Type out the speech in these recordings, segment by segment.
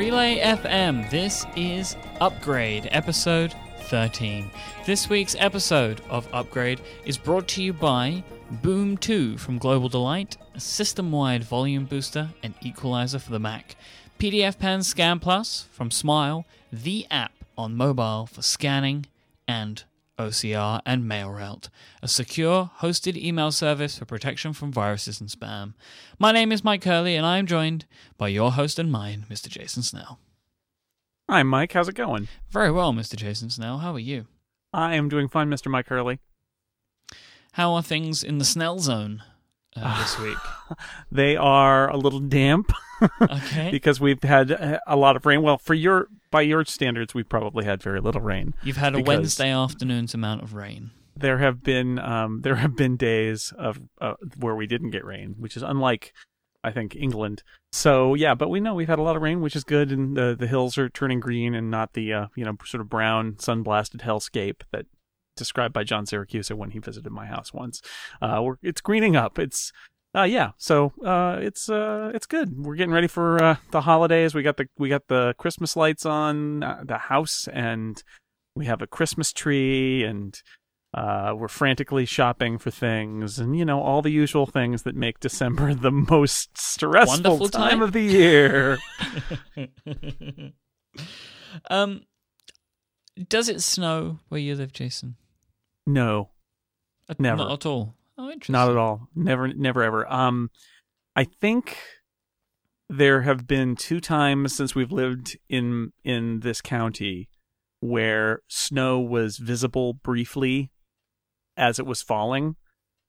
Relay FM. This is Upgrade, episode 13. This week's episode of Upgrade is brought to you by Boom 2 from Global Delight, a system wide volume booster and equalizer for the Mac, PDF Pen Scan Plus from Smile, the app on mobile for scanning, and OCR and MailRoute, a secure hosted email service for protection from viruses and spam. My name is Myke Hurley, and I am joined by your host and mine, Mr. Jason Snell. Hi, Myke. How's it going? Very well, Mr. Jason Snell. How are you? I am doing fine, Mr. Myke Hurley. How are things in the Snell zone uh, this week? They are a little damp Okay. because we've had a lot of rain. Well, for your by your standards, we've probably had very little rain. You've had a Wednesday afternoon's amount of rain. There have been um, there have been days of uh, where we didn't get rain, which is unlike I think England. So yeah, but we know we've had a lot of rain, which is good, and the the hills are turning green and not the uh, you know sort of brown sun blasted hellscape that described by John Siracusa when he visited my house once. Uh, we're, it's greening up. It's uh, yeah, so uh, it's uh, it's good. We're getting ready for uh, the holidays. We got the we got the Christmas lights on uh, the house, and we have a Christmas tree, and uh, we're frantically shopping for things, and you know all the usual things that make December the most stressful time time. of the year. um, does it snow where you live, Jason? no, Never. Not at all. Oh, interesting. Not at all. Never, never, ever. Um, I think there have been two times since we've lived in in this county where snow was visible briefly as it was falling,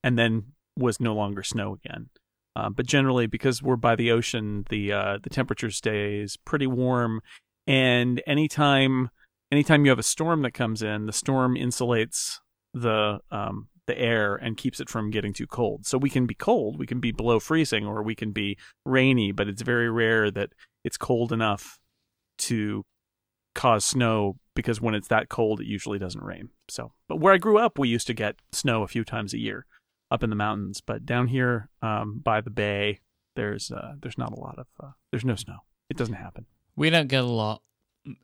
and then was no longer snow again. Uh, but generally, because we're by the ocean, the uh, the temperature stays pretty warm, and anytime anytime you have a storm that comes in, the storm insulates the um, the air and keeps it from getting too cold. So we can be cold, we can be below freezing, or we can be rainy, but it's very rare that it's cold enough to cause snow because when it's that cold, it usually doesn't rain. So, but where I grew up, we used to get snow a few times a year up in the mountains, but down here um, by the bay, there's uh, there's not a lot of uh, there's no snow. It doesn't happen. We don't get a lot.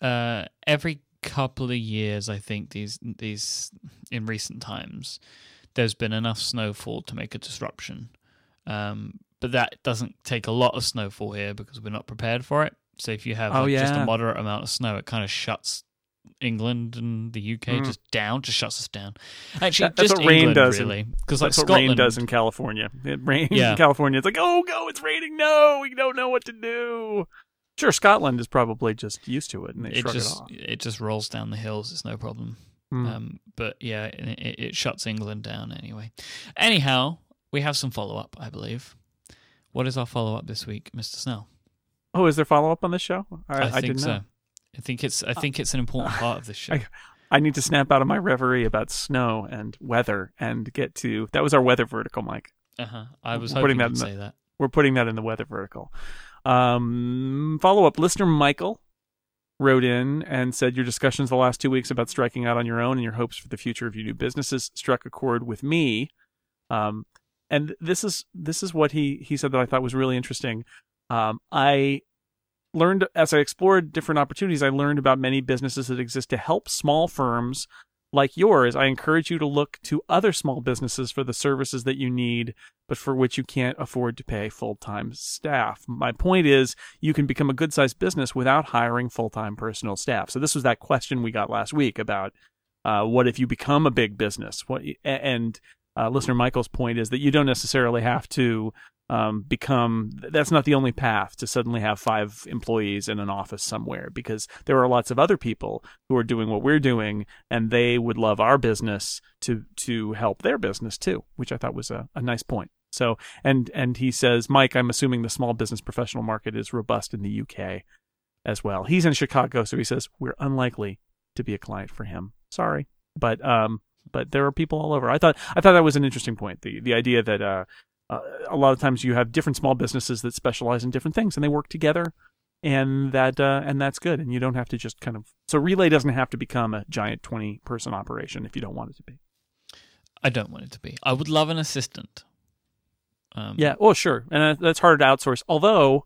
Uh, every couple of years, I think these these in recent times, there's been enough snowfall to make a disruption. Um, but that doesn't take a lot of snowfall here because we're not prepared for it. So if you have Oh, like, just a moderate amount of snow, it kind of shuts England and the UK Mm. just down, just shuts us down. Actually, That- that's just what rain England, does really, because like That's what Scotland rain does in California. It rains Yeah. in California. It's like, oh no, it's raining. No, we don't know what to do. Sure, Scotland is probably just used to it and they it shrug just it off. it just rolls down the hills. It's no problem. Hmm. Um, but yeah, it, it shuts England down anyway. Anyhow, we have some follow up, I believe. What is our follow up this week, Mr. Snell? oh, is there follow up on this show? I, I think didn't so. know. I think it's I think it's an important part of this show. I- I need to snap out of my reverie about snow and weather and get to that was our weather vertical, Myke. Uh huh. I was We're hoping putting that you'd in say that. We're putting that in the weather vertical. Um, follow up listener Michael wrote in and said your discussions the last two weeks about striking out on your own and your hopes for the future of your new businesses struck a chord with me. Um, and this is this is what he he said that I thought was really interesting. Um, I learned as I explored different opportunities, I learned about many businesses that exist to help small firms like yours. I encourage you to look to other small businesses for the services that you need, but for which you can't afford to pay full time staff. My point is, you can become a good sized business without hiring full time personal staff. So, this was that question we got last week about uh, what if you become a big business? What, and uh, listener Michael's point is that you don't necessarily have to um, become that's not the only path to suddenly have five employees in an office somewhere because there are lots of other people who are doing what we're doing and they would love our business to to help their business too which i thought was a, a nice point. So and and he says mike i'm assuming the small business professional market is robust in the uk as well. He's in chicago so he says we're unlikely to be a client for him. Sorry but um but there are people all over. I thought i thought that was an interesting point the the idea that uh uh, a lot of times you have different small businesses that specialize in different things and they work together and that uh, and that's good and you don't have to just kind of so relay doesn't have to become a giant 20 person operation if you don't want it to be I don't want it to be. I would love an assistant. Um, yeah well sure and that- that's harder to outsource although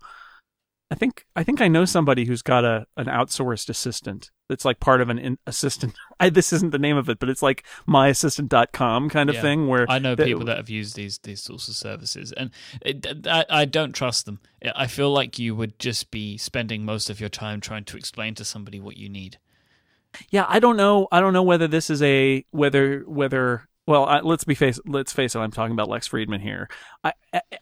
I think I think I know somebody who's got a an outsourced assistant that's like part of an in, assistant. I, this isn't the name of it, but it's like myassistant.com kind of Yeah. thing where I know that- people that have used these these sorts of services, and it, I, I don't trust them. I feel like you would just be spending most of your time trying to explain to somebody what you need. Yeah, I don't know. I don't know whether this is a whether whether. Well, I, let's be face. Let's face it. I'm talking about Lex Friedman here. I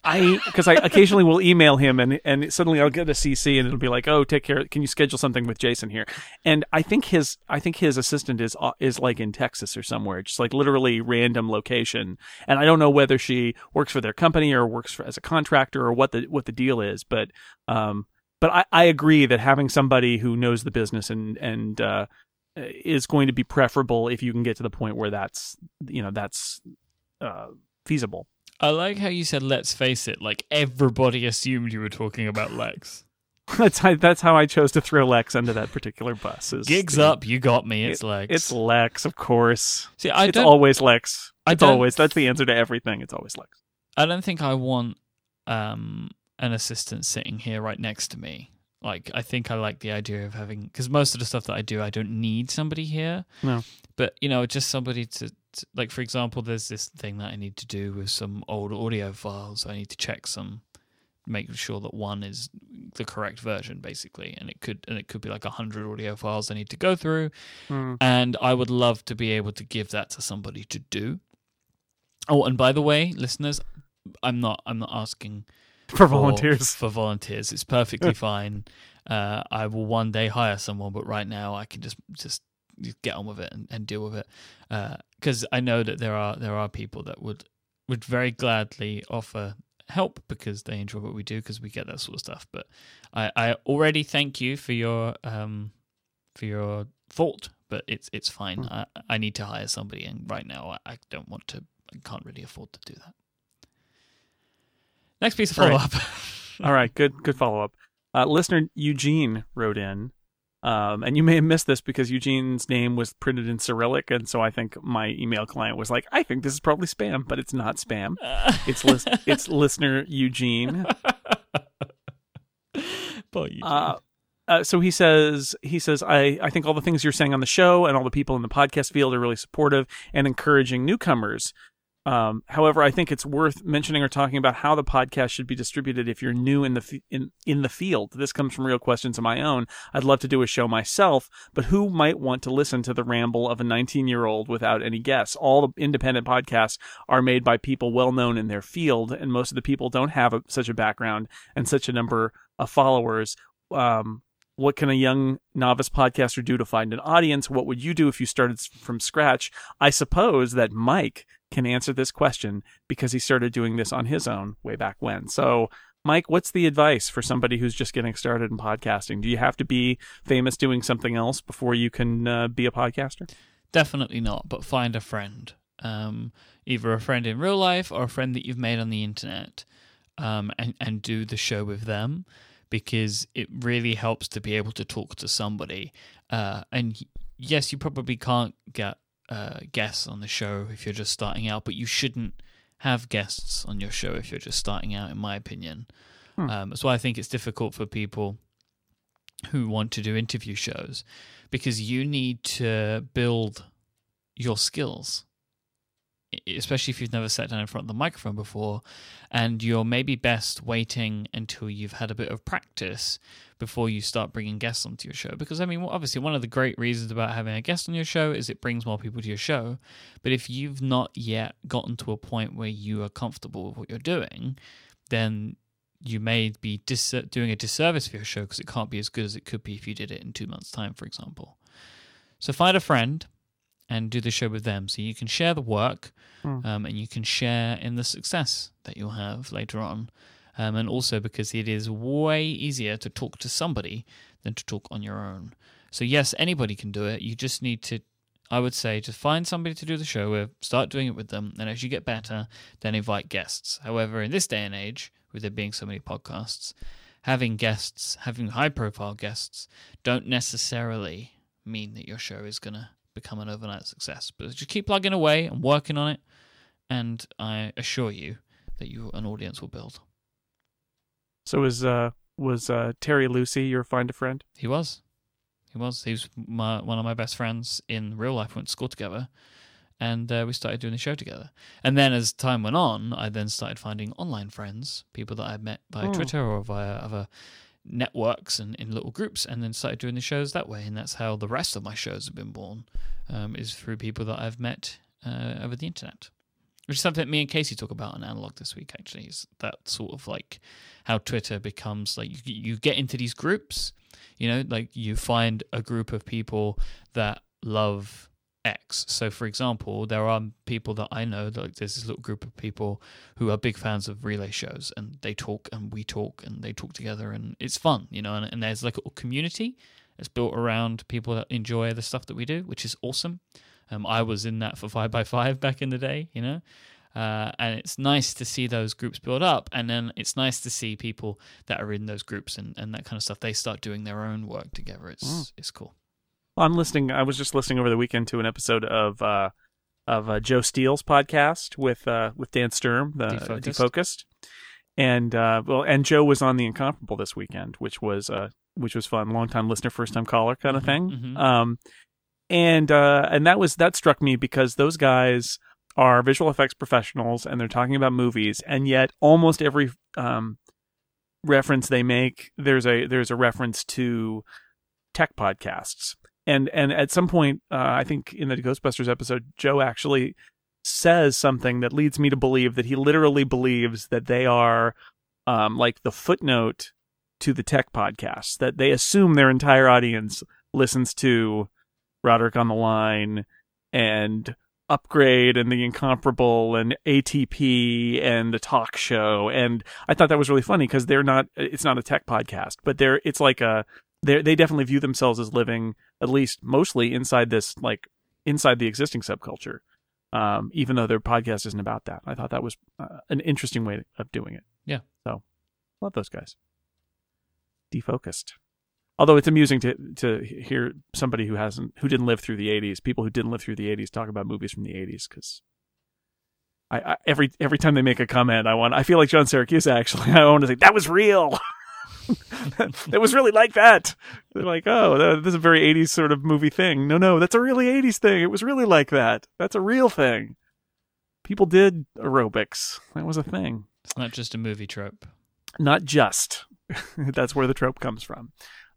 I because I, occasionally will email him and and suddenly I'll get a CC and it'll be like, oh, take care. Can you schedule something with Jason here? And I think his I think his assistant is uh, is like in Texas or somewhere, just like literally random location. And I don't know whether she works for their company or works for, as a contractor or what the what the deal is. But um, but I, I agree that having somebody who knows the business and and uh, is going to be preferable if you can get to the point where that's you know that's uh, feasible. I like how you said "let's face it." Like everybody assumed you were talking about Lex. That's how, that's how I chose to throw Lex under that particular bus. Gigs the- up, you got me. It's Lex. It's Lex, of course. See, I it's don't. always Lex. It's always that's the answer to everything. It's always Lex. I don't think I want um, an assistant sitting here right next to me. Like, I think I like the idea of having because most of the stuff that I do, I don't need somebody here. No. but you know, just somebody to, to like, for example, there's this thing that I need to do with some old audio files. I need to check some, make sure that one is the correct version, basically, and it could and it could be like a hundred audio files I need to go through Hmm. and I would love to be able to give that to somebody to do. Oh, and by the way, listeners, I'm not I'm not asking For volunteers. for volunteers. It's perfectly fine. Uh, I will one day hire someone, but right now I can just just get on with it and, and deal with it because I know that there are there are people that would would very gladly offer help because they enjoy what we do because we get that sort of stuff. But I, I already thank you for your um for your thought, but it's it's fine. Hmm. I, I need to hire somebody, and right now I, I don't want to. I can't really afford to do that. Next piece of follow up. All right, good good follow up. Uh, listener Eugene wrote in, um, and you may have missed this because Eugene's name was printed in Cyrillic, and so I think my email client was like, "I think this is probably spam," but it's not spam. It's lis- it's listener Eugene. Poor Eugene. Uh, uh, so he says he says I, I think all the things you're saying on the show and all the people in the podcast field are really supportive and encouraging newcomers. Um, however, I think it's worth mentioning or talking about how the podcast should be distributed if you're new in the f- in in the field. This comes from real questions of my own. I'd love to do a show myself, but who might want to listen to the ramble of a 19 year old without any guests? All the independent podcasts are made by people well known in their field, and most of the people don't have a, such a background and such a number of followers. Um, what can a young novice podcaster do to find an audience? What would you do if you started from scratch? I suppose that Myke can answer this question because he started doing this on his own way back when. So, Myke, what's the advice for somebody who's just getting started in podcasting? Do you have to be famous doing something else before you can uh, be a podcaster? Definitely not, but find a friend. Um, either a friend in real life or a friend that you've made on the internet, um, and and do the show with them because it really helps to be able to talk to somebody. Uh, and yes, you probably can't get uh, guests on the show if you're just starting out, but you shouldn't have guests on your show if you're just starting out, in my opinion. Hmm. Um, that's why I think it's difficult for people who want to do interview shows because you need to build your skills especially if you've never sat down in front of the microphone before and you're maybe best waiting until you've had a bit of practice before you start bringing guests onto your show. Because i mean obviously one of the great reasons about having a guest on your show is it brings more people to your show. But if you've not yet gotten to a point where you are comfortable with what you're doing then you may be dis- doing a disservice for your show because it can't be as good as it could be if you did it in two months time for example. So find a friend and do the show with them. So you can share the work Hmm. um, and you can share in the success that you'll have later on. Um, and also because it is way easier to talk to somebody than to talk on your own. So, yes, anybody can do it. You just need to, I would say, to find somebody to do the show with, start doing it with them. And as you get better, then invite guests. However, in this day and age, with there being so many podcasts, having guests, having high profile guests, don't necessarily mean that your show is going to become an overnight success. But just keep plugging away and working on it, and I assure you that you an audience will build. So was uh was uh, Terry Lucy your find a friend? He was. He was. He was my, one of my best friends in real life. We went to school together, and uh, we started doing the show together. And then, as time went on, I then started finding online friends, people that I met via Oh. Twitter or via other networks and in little groups, and then started doing the shows that way. And that's how the rest of my shows have been born, um, is through people that I've met uh, over the internet. Which is something me and Casey talk about on Analog this week. Actually, is that sort of like how Twitter becomes like you, you get into these groups you know like you find a group of people that love x. So for example there are people that i know like there's this little group of people who are big fans of relay shows and they talk and we talk and they talk together and it's fun you know and, and there's like a community that's built around people that enjoy the stuff that we do which is awesome. Um, i was in that for 5 by 5 back in the day you know? Uh, and it's nice to see those groups build up and then it's nice to see people that are in those groups and, and that kind of stuff. They start doing their own work together. It's Mm. it's cool Well, I'm listening. I was just listening over the weekend to an episode of uh, of uh, Joe Steel's podcast with uh, with Dan Sturm, the Defocused. Defocused, and uh, well, and Joe was on the Incomparable this weekend, which was uh, which was fun. Long time listener, first time caller kind of thing. mhm. Um, and uh, and that was that struck me because those guys are visual effects professionals and they're talking about movies, and yet almost every um, reference they make, there's a there's a reference to tech podcasts. And and at some point, uh, I think in the Ghostbusters episode, Joe actually says something that leads me to believe that he literally believes that they are um, like the footnote to the tech podcasts. That they assume their entire audience listens to Roderick on the Line and Upgrade and the Incomparable and ATP and the talk show. And I thought that was really funny because they're not. It's not a tech podcast, but they're. It's like a. They they definitely view themselves as living at least mostly inside this like inside the existing subculture. Um, even though their podcast isn't about that, I thought that was uh, an interesting way of doing it. Yeah. So, love those guys. Defocused. Although it's amusing to to hear somebody who hasn't who didn't live through the '80s, people who didn't live through the '80s talk about movies from the '80s because I, I every every time they make a comment, I want I feel like John Siracusa actually. I want to say that was real. it was really like that. They're like, oh, this is a very '80s sort of movie thing. No, no, that's a really '80s thing. It was really like that. That's a real thing. People did aerobics. That was a thing it's not just a movie trope not just. That's where the trope comes from.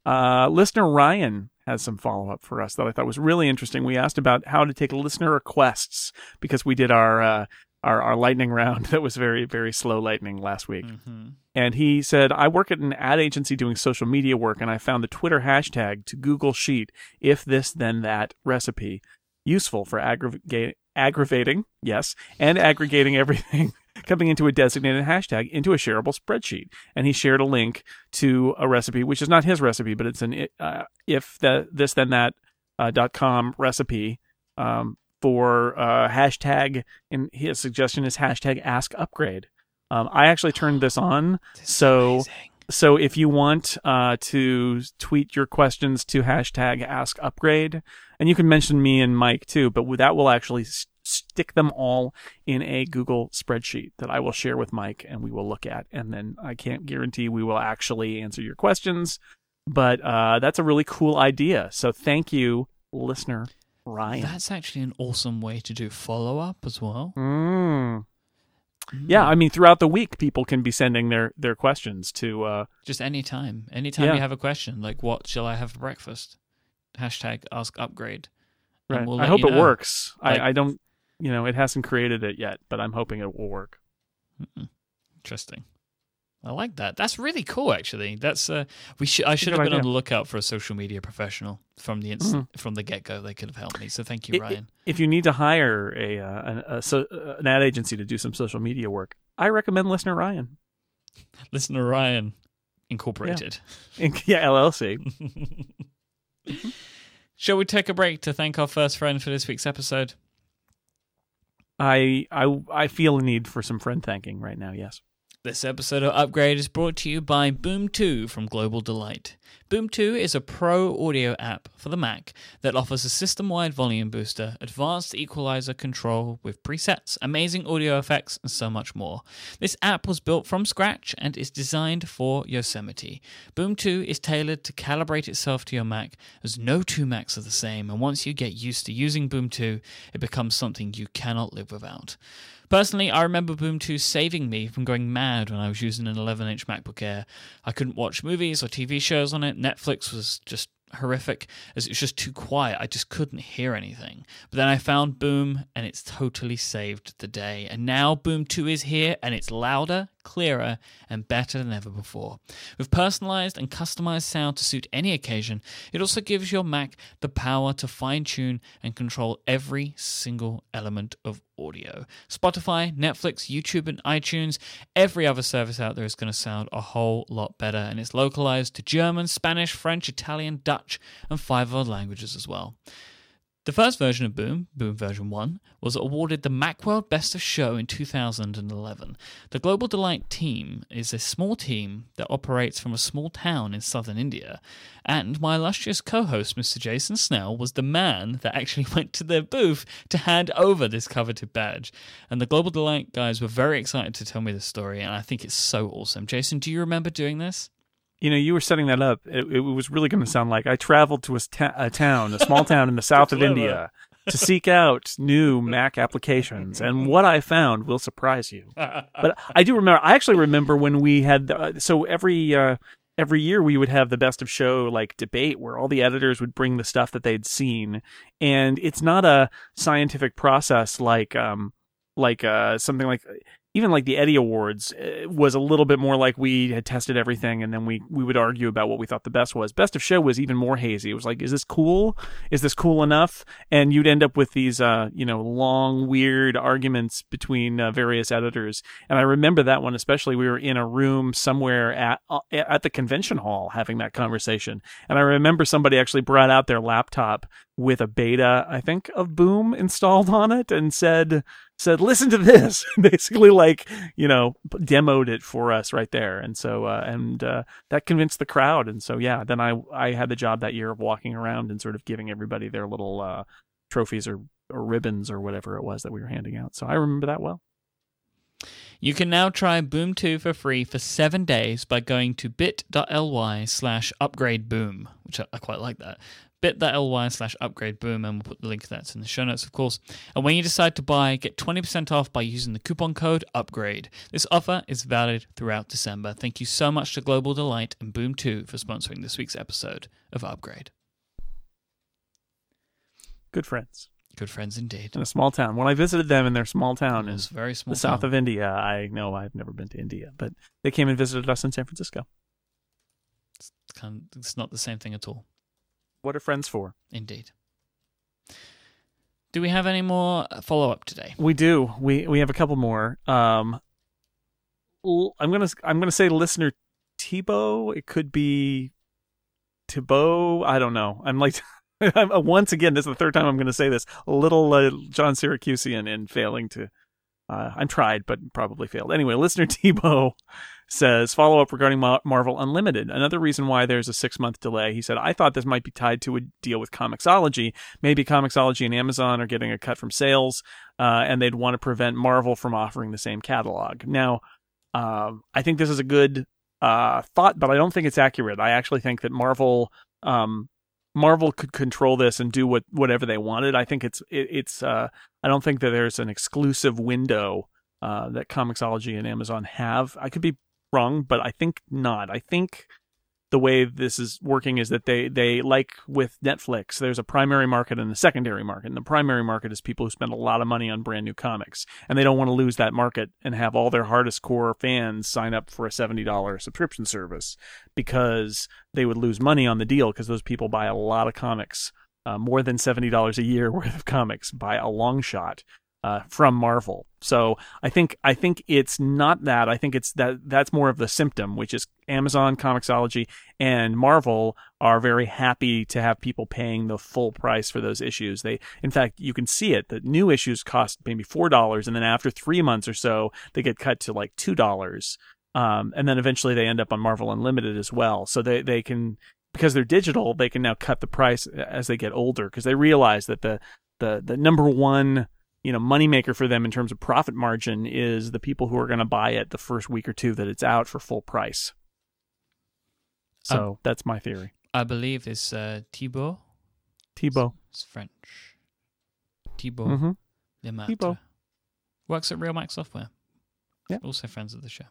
Uh, listener Ryan has some follow up for us that I thought was really interesting. We asked about how to take listener requests because we did our uh, our, our lightning round that was very very slow lightning last week. mm-hmm. And he said, I work at an ad agency doing social media work, and I found the Twitter hashtag to Google Sheet, if this, then that recipe, useful for aggrava- aggravating, yes, and aggregating everything coming into a designated hashtag into a shareable spreadsheet. And he shared a link to a recipe, which is not his recipe, but it's an uh, if the, this, then that uh, dot com recipe um, for uh, hashtag, and his suggestion is hashtag ask upgrade. Um, I actually turned this on. This So- amazing. So if you want uh, to tweet your questions to hashtag ask upgrade, and you can mention me and Myke too, but that will actually s- stick them all in a Google spreadsheet that I will share with Myke and we will look at. And then I can't guarantee we will actually answer your questions, but uh, that's a really cool idea. So thank you, listener Ryan. that's actually an awesome way to do follow up as well Mm. Yeah, I mean, throughout the week, people can be sending their their questions to. Uh, just anytime anytime Yeah. you have a question like what shall i have for breakfast hashtag ask upgrade Right. we'll I hope it know. works. Like- I, I don't, you know, it hasn't created it yet, but I'm hoping it will work. Mm-mm. Interesting. I like that. That's really cool. Actually, that's uh, we should. I should have been on the lookout for a social media professional from the inst- Mhm. from the get go. They could have helped me. So thank you, It- it- Ryan. If you need to hire a, uh, an, a so, uh, an ad agency to do some social media work, I recommend listener Ryan. Listener Ryan Incorporated. yeah, LLC. Shall we take a break to thank our first friend for this week's episode? I I I feel a need for some friend thanking right now. Yes. This episode of Upgrade is brought to you by Boom 2 from Global Delight. Boom 2 is a pro audio app for the Mac that offers a system wide volume booster, advanced equalizer control with presets, amazing audio effects, and so much more. This app was built from scratch and is designed for Yosemite. Boom 2 is tailored to calibrate itself to your Mac, as no two Macs are the same, and once you get used to using Boom 2, it becomes something you cannot live without. Personally, I remember Boom 2 saving me from going mad when I was using an 11 inch MacBook Air. I couldn't watch movies or TV shows on it. Netflix was just horrific as it was just too quiet. I just couldn't hear anything. But then I found Boom and it's totally saved the day. And now Boom 2 is here and it's louder, clearer, and better than ever before. With personalized and customized sound to suit any occasion, it also gives your Mac the power to fine tune and control every single element of audio. Spotify, Netflix, YouTube, and iTunes, every other service out there is going to sound a whole lot better, and it's localized to German, Spanish, French, Italian, Dutch, and five other languages as well. The first version of Boom, Boom version 1, was awarded the Macworld Best of Show in 2011. The Global Delight team is a small team that operates from a small town in southern India, and my illustrious co host, Mr. Jason Snell, was the man that actually went to their booth to hand over this coveted badge. And the Global Delight guys were very excited to tell me this story, and I think it's so awesome. Jason, do you remember doing this? You know, you were setting that up. It, it was really going to sound like I traveled to a, ta- a town, a small town in the south of India, to seek out new Mac applications, and what I found will surprise you. But I do remember. I actually remember when we had. Uh, so every. Uh, every year we would have the best of show like debate where all the editors would bring the stuff that they'd seen and it's not a scientific process like um like uh something like even like the Eddy Awards uh, was a little bit more like we had tested everything and then we we would argue about what we thought the best was. Best of show was even more hazy. It was like, is this cool? Is this cool enough? And you'd end up with these uh, you know, long weird arguments between uh, various editors. And I remember that one especially. We were in a room somewhere at uh, at the convention hall having that conversation. And I remember somebody actually brought out their laptop with a beta, I think, of Boom installed on it and said said, "Listen to this." Basically, like you know, demoed it for us right there, and so uh, and uh, that convinced the crowd, and so yeah, then I I had the job that year of walking around and sort of giving everybody their little uh, trophies or or ribbons or whatever it was that we were handing out. So I remember that well. You can now try Boom 2 for free for seven days by going to bit.ly slash upgrade boom, which I, I quite like that bit.ly slash upgrade boom, and we'll put the link to that in the show notes, of course. And when you decide to buy, get 20% off by using the coupon code upgrade. This offer is valid throughout December. Thank you so much to Global Delight and Boom 2 for sponsoring this week's episode of Upgrade. Good friends. Good friends indeed. In a small town. When I visited them in their small town it in very small the south of India, I know I've never been to India, but they came and visited us in San Francisco. It's, kind of, it's not the same thing at all. What are friends for? Indeed. Do we have any more follow up today? We do. We we have a couple more. Um, I'm gonna I'm gonna say listener Tebow. It could be Thibault. I don't know. I'm like. once again, this is the third time I'm going to say this. A little uh, John Syracusean in failing to. Uh, I'm tried, but probably failed. Anyway, listener Tebow says follow up regarding Marvel Unlimited. Another reason why there's a six month delay. He said, I thought this might be tied to a deal with Comixology. Maybe Comixology and Amazon are getting a cut from sales, uh, and they'd want to prevent Marvel from offering the same catalog. Now, uh, I think this is a good uh, thought, but I don't think it's accurate. I actually think that Marvel. Um, Marvel could control this and do what whatever they wanted. I think it's it, it's uh, I don't think that there's an exclusive window uh, that Comixology and Amazon have. I could be wrong, but I think not. I think the way this is working is that they they like with Netflix, there's a primary market and a secondary market. And the primary market is people who spend a lot of money on brand new comics, and they don't want to lose that market and have all their hardest core fans sign up for a seventy dollar subscription service because they would lose money on the deal because those people buy a lot of comics. Uh, more than seventy dollars a year worth of comics by a long shot, uh, from Marvel. So I think I think it's not that. I think it's that that's more of the symptom, which is Amazon, Comixology, and Marvel are very happy to have people paying the full price for those issues. They, in fact, you can see it. The new issues cost maybe four dollars, and then after three months or so, they get cut to like two dollars. Um, and then eventually they end up on Marvel Unlimited as well. So they they can because they're digital, they can now cut the price as they get older because they realize that the the the number one you know moneymaker for them in terms of profit margin is the people who are going to buy it the first week or two that it's out for full price. So that's my theory. I believe it's uh, Thibaut. Thibaut. It's French. Thibaut hmm Lemaitre. Thibaut. Works at Realmac Software. Yeah. Also friends of the show.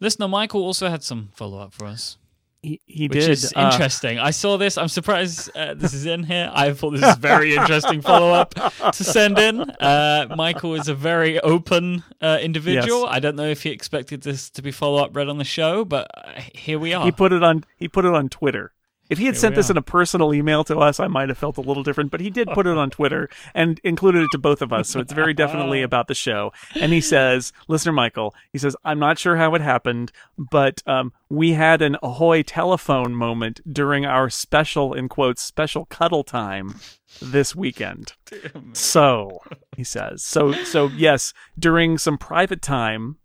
Listener Michael also had some follow up for us, He, he which did. is uh, interesting. I saw this. I'm surprised uh, this is in here. I thought this is very interesting follow up to send in. Uh, Michael is a very open uh, individual. Yes. I don't know if he expected this to be follow up read on the show, but uh, here we are. He put it on. He put it on Twitter. If he had Here sent this in a personal email to us, I might have felt a little different. But he did put it on Twitter and included it to both of us, so it's very definitely about the show. And he says, "Listener Michael, he says, I'm not sure how it happened, but um, we had an ahoy telephone moment during our special in quotes special cuddle time this weekend." So he says, so so yes, during some private time,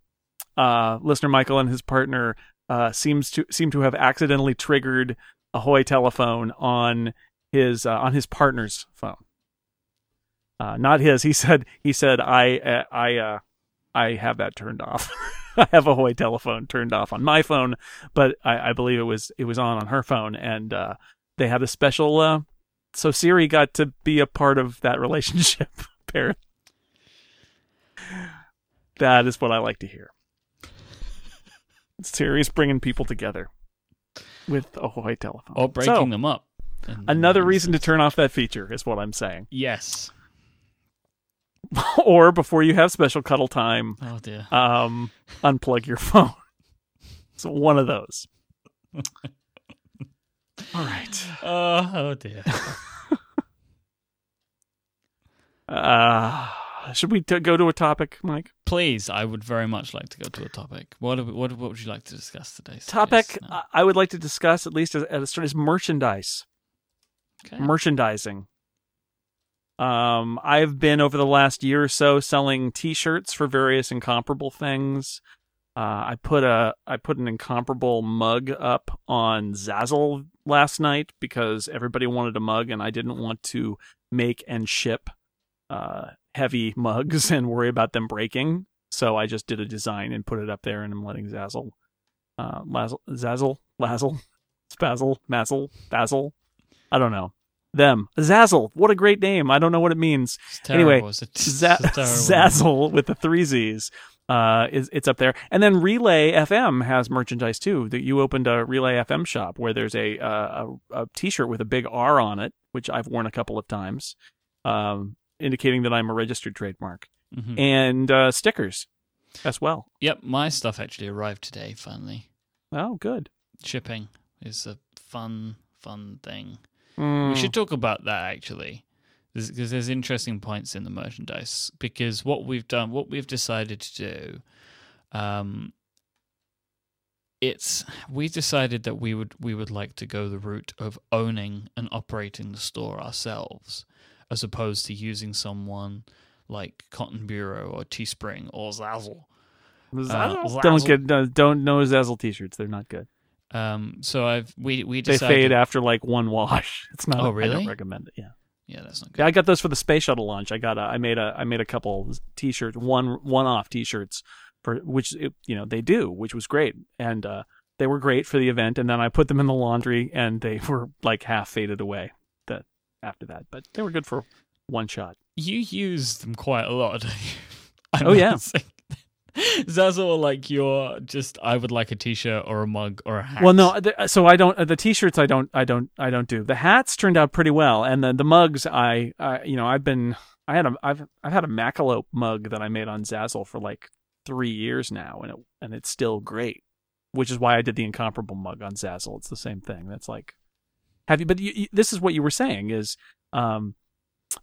uh, listener Michael and his partner uh, seems to seem to have accidentally triggered Ahoy telephone on his uh, on his partner's phone. Uh, not his. He said he said I uh, I uh, I have that turned off. I have Ahoy telephone turned off on my phone, but I, I believe it was it was on on her phone, and uh, they had a special. Uh, so Siri got to be a part of that relationship. Apparently, that is what I like to hear. Siri's bringing people together with Ahoy telephone. or breaking So, them up. Another reason to turn off that feature is what I'm saying. Yes. or before you have special cuddle time, Oh dear. um, unplug your phone. So one of those. All right. Oh, oh dear. Uh, should we t- go to a topic, Myke? Please, I would very much like to go to a topic. What what what would you like to discuss today? Topic No. I- would like to discuss at least as, at a start is merchandise. Okay. merchandising. Um, I've been over the last year or so selling T-shirts for various incomparable things. Uh, I put a I put an incomparable mug up on Zazzle last night because everybody wanted a mug and I didn't want to make and ship uh, heavy mugs and worry about them breaking. So I just did a design and put it up there, and I'm letting Zazzle, uh, Lazzle, Zazzle, Lazzle, Spazzle, Mazzle, Basil, I don't know. Them. Zazzle. What a great name. I don't know what it means. Anyway, It's Z- Zazzle with the three Z's. Uh, is it's up there, and then Relay FM has merchandise too. That you opened a Relay FM shop where there's a, uh, a a T-shirt with a big R on it, which I've worn a couple of times, um, indicating that I'm a registered trademark, Mhm. and uh, stickers as well. Yep, my stuff actually arrived today. Finally, Oh, good. shipping is a fun, fun thing. Mm, We should talk about that actually, because there's interesting points in the merchandise. Because what we've done, what we've decided to do, um, it's we decided that we would we would like to go the route of owning and operating the store ourselves, as opposed to using someone like Cotton Bureau or Teespring or Zazzle. Zazzle. Uh, don't get no, don't know Zazzle T-shirts. They're not good. Um, so I've we we They fade after like one wash. It's not. Oh, really? I don't recommend it. Yeah. Yeah, that's not good. Yeah, I got those for the space shuttle launch. I got a, I made a I made a couple t-shirts, one one off t-shirts for which it, you know they do, which was great, and uh, they were great for the event. And then I put them in the laundry, and they were like half faded away. After that, but they were good for one shot. You use them quite a lot. Oh, yeah. Zazzle, like you're just, I would like a t-shirt or a mug or a hat. Well, no, the, uh, so I don't. Uh, the t-shirts I don't. I don't. I don't do. The hats turned out pretty well, and the the mugs I, I you know, I've been. I had a. I've I've had a Macalope mug that I made on Zazzle for like three years now, and it and it's still great. Which is why I did the incomparable mug on Zazzle. It's the same thing. That's like, have you? But you, you, this is what you were saying is, um,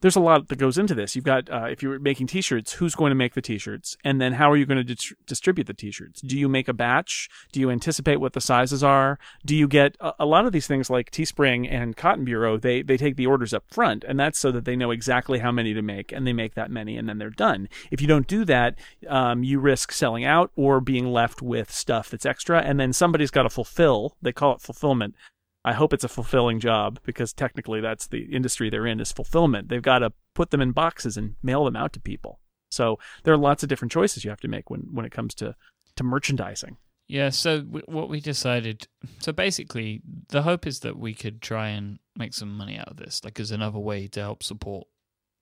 there's a lot that goes into this. You've got uh, if you're making T-shirts, who's going to make the T-shirts, and then how are you going to dis- distribute the T-shirts? Do you make a batch? Do you anticipate what the sizes are? Do you get a, a lot of these things like Teespring and Cotton Bureau? They they take the orders up front, and that's so that they know exactly how many to make, and they make that many, and then they're done. If you don't do that, um, you risk selling out or being left with stuff that's extra, and then somebody's got to fulfill. They call it fulfillment. I hope it's a fulfilling job because technically that's the industry they're in is fulfillment. They've got to put them in boxes and mail them out to people. So there are lots of different choices you have to make when when it comes to to merchandising. Yeah, so w- what we decided, so basically, the hope is that we could try and make some money out of this, like as another way to help support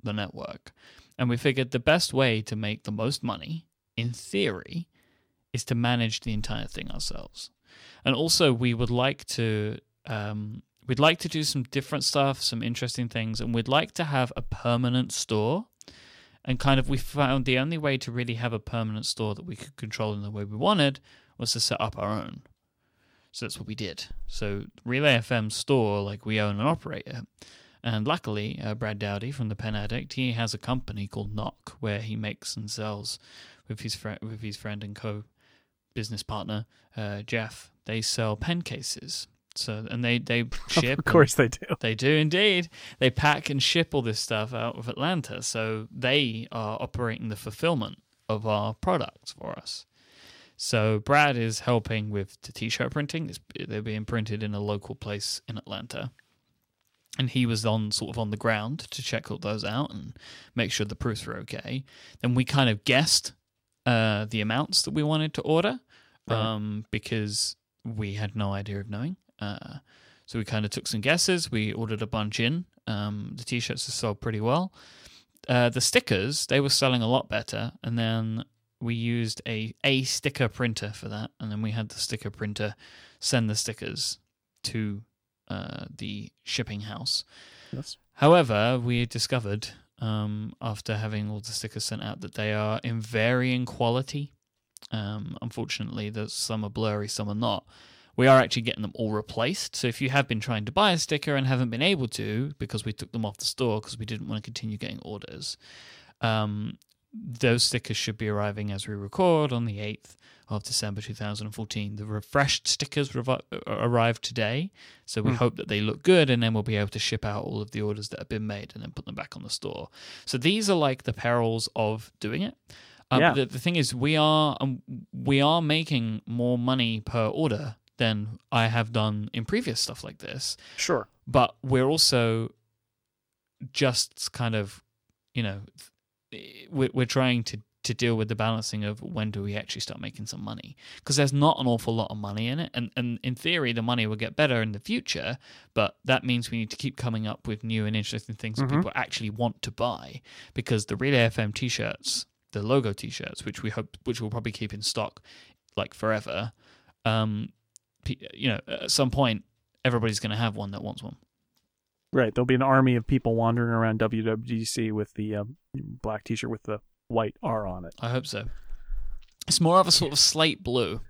the network. And we figured the best way to make the most money, in theory, is to manage the entire thing ourselves. And also, we would like to, um, we'd like to do some different stuff, some interesting things, and we'd like to have a permanent store. And kind of, we found the only way to really have a permanent store that we could control in the way we wanted was to set up our own. So that's what we did. So Relay FM store, like we own and operate it. And luckily, uh, Brad Dowdy from the Pen Addict, he has a company called Nock where he makes and sells with his friend, with his friend and co business partner uh, Jeff. They sell pen cases. So and they they ship. of course they do. They do indeed. They pack and ship all this stuff out of Atlanta. So they are operating the fulfillment of our products for us. So Brad is helping with the t-shirt printing. It's, they're being printed in a local place in Atlanta, and he was on sort of on the ground to check all those out and make sure the proofs were okay. Then we kind of guessed uh, the amounts that we wanted to order Right. um, because we had no idea of knowing. Uh, so we kind of took some guesses. We ordered a bunch in. Um, the t-shirts have sold pretty well. Uh, the stickers they were selling a lot better, and then we used a a sticker printer for that, and then we had the sticker printer send the stickers to uh, the shipping house. Yes. However, we discovered um, after having all the stickers sent out that they are in varying quality. Um, unfortunately, there's some are blurry, some are not. We are actually getting them all replaced. So if you have been trying to buy a sticker and haven't been able to because we took them off the store because we didn't want to continue getting orders, um, those stickers should be arriving as we record on the 8th of December 2014. The refreshed stickers revi- arrived today, so we Hmm. hope that they look good, and then we'll be able to ship out all of the orders that have been made and then put them back on the store. So these are like the perils of doing it. Um, Yeah. the, the thing is, we are um, we are making more money per order than I have done in previous stuff like this Sure. but we're also just kind of you know we're, we're trying to to deal with the balancing of when do we actually start making some money because there's not an awful lot of money in it and and in theory the money will get better in the future but that means we need to keep coming up with new and interesting things Mhm. that people actually want to buy because the relay fm t-shirts the logo t-shirts which we hope which we'll probably keep in stock like forever um you know at some point everybody's going to have one that wants one Right. There'll be an army of people wandering around WWDC with the um, black T-shirt with the white R on it. I hope so. It's more of a sort of slate blue.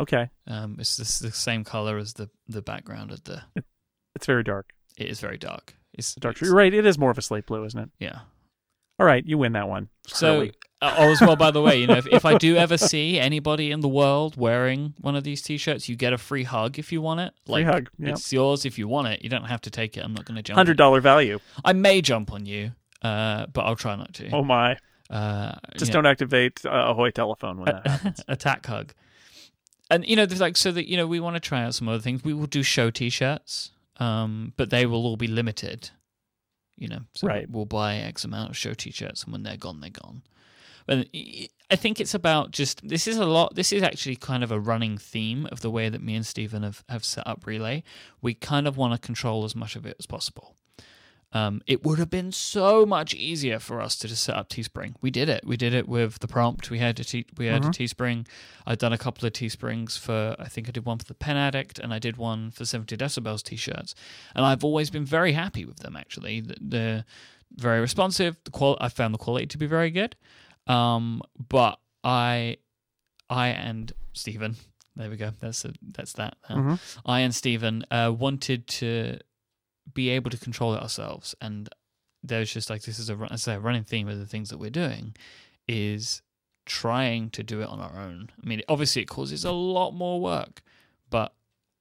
Okay. Um, it's the, the same color as the the background of the. It's very dark. It is very dark. It's Dark. it's- You're right. It is more of a slate blue, isn't it? Yeah. All right. You win that one. So, uh, oh, as well, by the way, you know, if, if I do ever see anybody in the world wearing one of these T-shirts, you get a free hug if you want it. free Like, hug. Yeah. It's yours if you want it. You don't have to take it. I'm not going to jump. Hundred dollar value. I may jump on you, uh, but I'll try not to. Oh my! Uh, Just don't activate uh, Ahoy telephone when that happens. attack hug. And you know, there's like so that you know we want to try out some other things. We will do show T-shirts, um, but they will all be limited. You know, so Right. We'll buy X amount of show T-shirts, and when they're gone, they're gone. But I think it's about just this is a lot. This is actually kind of a running theme of the way that me and Stephen have have set up Relay. We kind of want to control as much of it as possible. Um, it would have been so much easier for us to just set up Teespring. We did it. We did it with the prompt. We had a te- we had a Mhm. Teespring. I've done a couple of Teesprings for. I think I did one for the Pen Addict, and I did one for Seventy Decibels T-shirts. And I've always been very happy with them. Actually, they're very responsive. The qual I found the quality to be very good. Um, but I, I and Stephen. There we go. That's a, that's that. now. Mhm. I and Stephen uh, wanted to be able to control it ourselves, and there's just like this is a run- I say a running theme of the things that we're doing is trying to do it on our own. I mean, obviously it causes a lot more work, but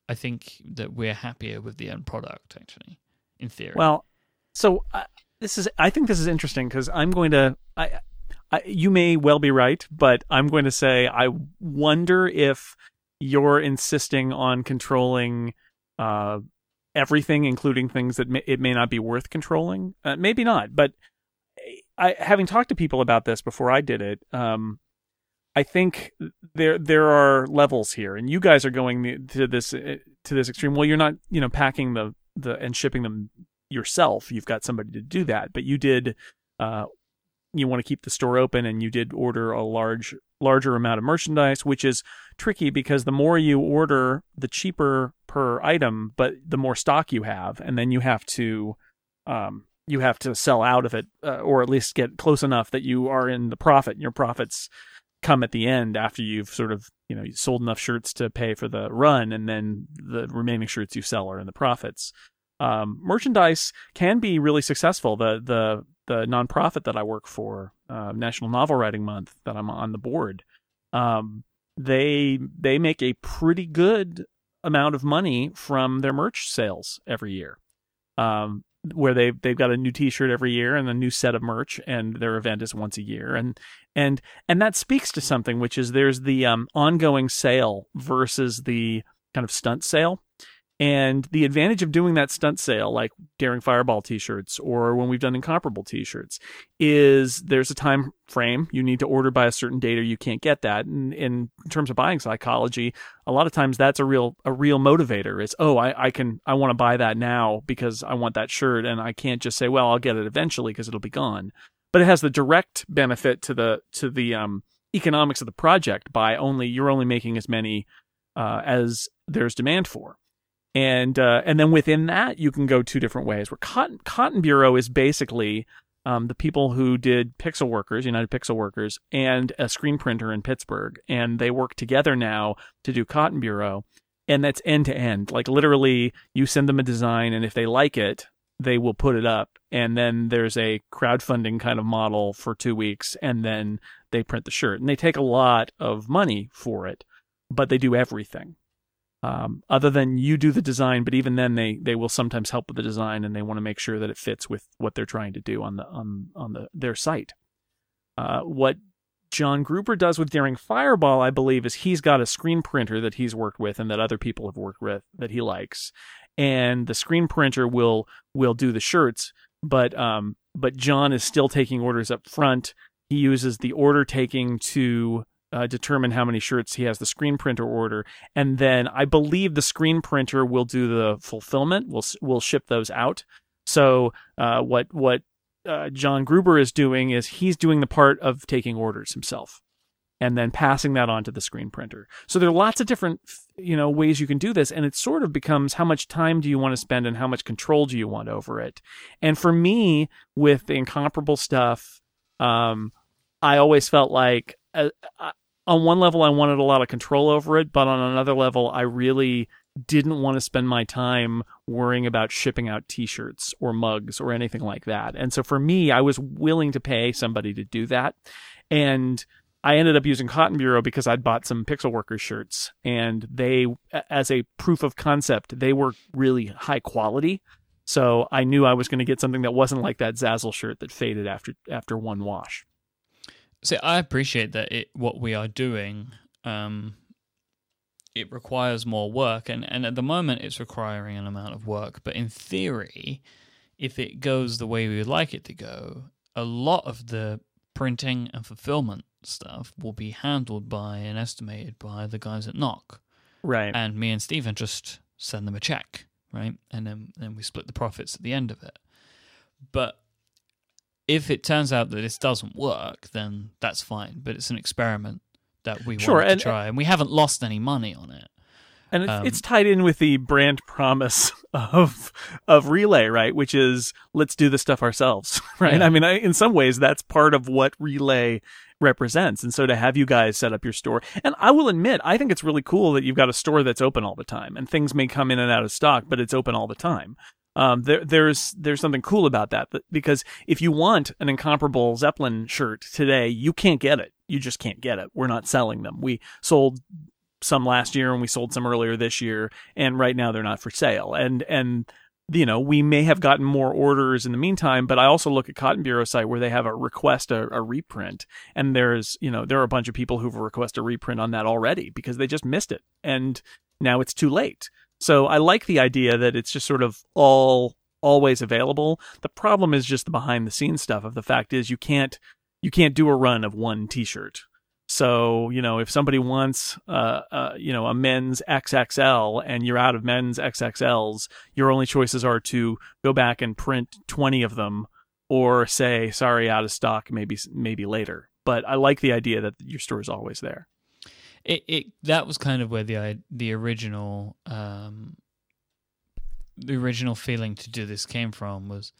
I think that we're happier with the end product actually. In theory, Well, so uh, this is. I think this is interesting because I'm going to. I, I, you may well be right, but I'm going to say I wonder if you're insisting on controlling uh, everything, including things that may, it may not be worth controlling. Uh, maybe not, but I, having talked to people about this before I did it, um, I think there there are levels here, and you guys are going to this uh, to this extreme. Well, you're not, you know, packing the the and shipping them yourself. You've got somebody to do that, but you did. Uh, you want to keep the store open, and you did order a large larger amount of merchandise, which is tricky because the more you order, the cheaper per item, but the more stock you have, and then you have to um, you have to sell out of it, uh, or at least get close enough that you are in the profit. Your profits come at the end after you've sort of you know sold enough shirts to pay for the run, and then the remaining shirts you sell are in the profits. Um, merchandise can be really successful. The the the nonprofit that I work for, uh, National Novel Writing Month, that I'm on the board, um, they they make a pretty good amount of money from their merch sales every year. Um, where they they've got a new T-shirt every year and a new set of merch, and their event is once a year, and and and that speaks to something, which is there's the um, ongoing sale versus the kind of stunt sale. And the advantage of doing that stunt sale, like Daring Fireball t-shirts or when we've done incomparable t-shirts, is there's a time frame. You need to order by a certain date or you can't get that. And in terms of buying psychology, a lot of times that's a real a real motivator. It's oh, I, I can I want to buy that now because I want that shirt and I can't just say, well, I'll get it eventually because it'll be gone. But it has the direct benefit to the to the um, economics of the project by only you're only making as many uh, as there's demand for and uh, and then within that you can go two different ways. Where Cotton Cotton Bureau is basically um, the people who did Pixel Workers, United Pixel Workers, and a screen printer in Pittsburgh, and they work together now to do Cotton Bureau, and that's end to end. Like literally, you send them a design, and if they like it, they will put it up, and then there's a crowdfunding kind of model for two weeks, and then they print the shirt, and they take a lot of money for it, but they do everything um, other than you do the design, but even then they they will sometimes help with the design and they want to make sure that it fits with what they're trying to do on the on on the their site. Uh, what John Gruber does with Daring Fireball, I believe, is he's got a screen printer that he's worked with and that other people have worked with that he likes, and the screen printer will will do the shirts, but um but John is still taking orders up front. He uses the order taking to uh, determine how many shirts he has the screen printer order, and then I believe the screen printer will do the fulfillment. We'll we'll ship those out. So uh, what what uh, John Gruber is doing is he's doing the part of taking orders himself, and then passing that on to the screen printer. So there are lots of different you know ways you can do this, and it sort of becomes how much time do you want to spend and how much control do you want over it. And for me, with the incomparable stuff, um, I always felt like. Uh, on one level, I wanted a lot of control over it, but on another level, I really didn't want to spend my time worrying about shipping out t-shirts or mugs or anything like that. And so for me, I was willing to pay somebody to do that. And I ended up using Cotton Bureau because I'd bought some Pixel Workers shirts and they, as a proof of concept, they were really high quality. So I knew I was going to get something that wasn't like that Zazzle shirt that faded after, after one wash. So I appreciate that it what we are doing um, it requires more work and, and at the moment it's requiring an amount of work but in theory if it goes the way we would like it to go a lot of the printing and fulfillment stuff will be handled by and estimated by the guys at Nock. right. And me and Stephen just send them a check right? And then then we split the profits at the end of it. But if it turns out that this doesn't work, then that's fine. But it's an experiment that we sure, want to try, and we haven't lost any money on it. And it's, um, it's tied in with the brand promise of of Relay, right? Which is let's do the stuff ourselves, right? Yeah. I mean, I, in some ways, that's part of what Relay represents. And so to have you guys set up your store, and I will admit, I think it's really cool that you've got a store that's open all the time, and things may come in and out of stock, but it's open all the time um, there, there's there's something cool about that because if you want an incomparable Zeppelin shirt today, you can't get it. You just can't get it. We're not selling them. We sold some last year and we sold some earlier this year, and right now they're not for sale. And and you know we may have gotten more orders in the meantime, but I also look at Cotton Bureau site where they have a request a, a reprint, and there's you know there are a bunch of people who've requested a reprint on that already because they just missed it, and now it's too late. So I like the idea that it's just sort of all always available. The problem is just the behind the scenes stuff of the fact is you can't you can't do a run of one t-shirt. So, you know, if somebody wants uh, uh you know, a men's XXL and you're out of men's XXLs, your only choices are to go back and print 20 of them or say sorry out of stock maybe maybe later. But I like the idea that your store is always there. It, it that was kind of where the the original um, the original feeling to do this came from was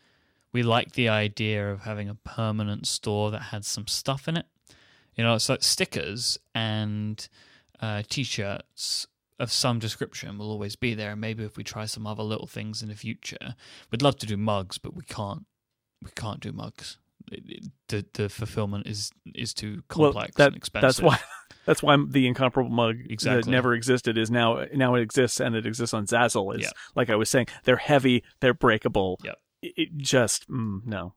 we liked the idea of having a permanent store that had some stuff in it. You know, it's like stickers and uh, t-shirts of some description will always be there. And maybe if we try some other little things in the future, we'd love to do mugs, but we can't. We can't do mugs. the the fulfillment is is too complex well, that, and expensive. That's why that's why the incomparable mug exactly. that never existed is now now it exists and it exists on Zazzle. Is yep. like I was saying, they're heavy, they're breakable. Yep. It just mm, no.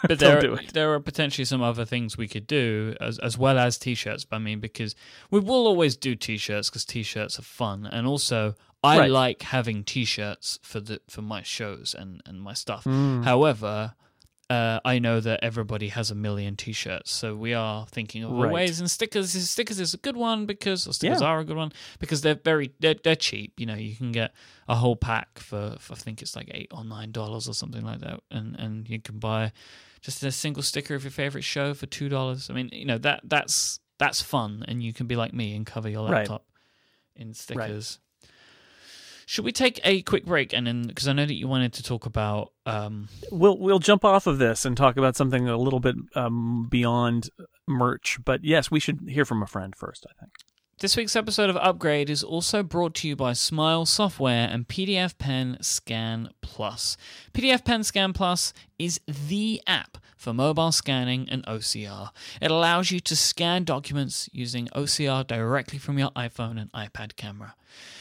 but there, there are potentially some other things we could do as as well as t-shirts. I mean, because we will always do t-shirts because t-shirts are fun, and also I right. like having t-shirts for the for my shows and and my stuff. Mm. However, uh, I know that everybody has a million T-shirts, so we are thinking of right. ways. And stickers, stickers is a good one because or stickers yeah. are a good one because they're very they're, they're cheap. You know, you can get a whole pack for, for I think it's like eight or nine dollars or something like that, and and you can buy just a single sticker of your favorite show for two dollars. I mean, you know that that's that's fun, and you can be like me and cover your laptop right. in stickers. Should we take a quick break and then because I know that you wanted to talk about um... we'll we'll jump off of this and talk about something a little bit um, beyond merch, but yes, we should hear from a friend first, I think. This week's episode of Upgrade is also brought to you by Smile Software and PDF Pen Scan Plus. PDF Pen Scan Plus is the app for mobile scanning and OCR. It allows you to scan documents using OCR directly from your iPhone and iPad camera.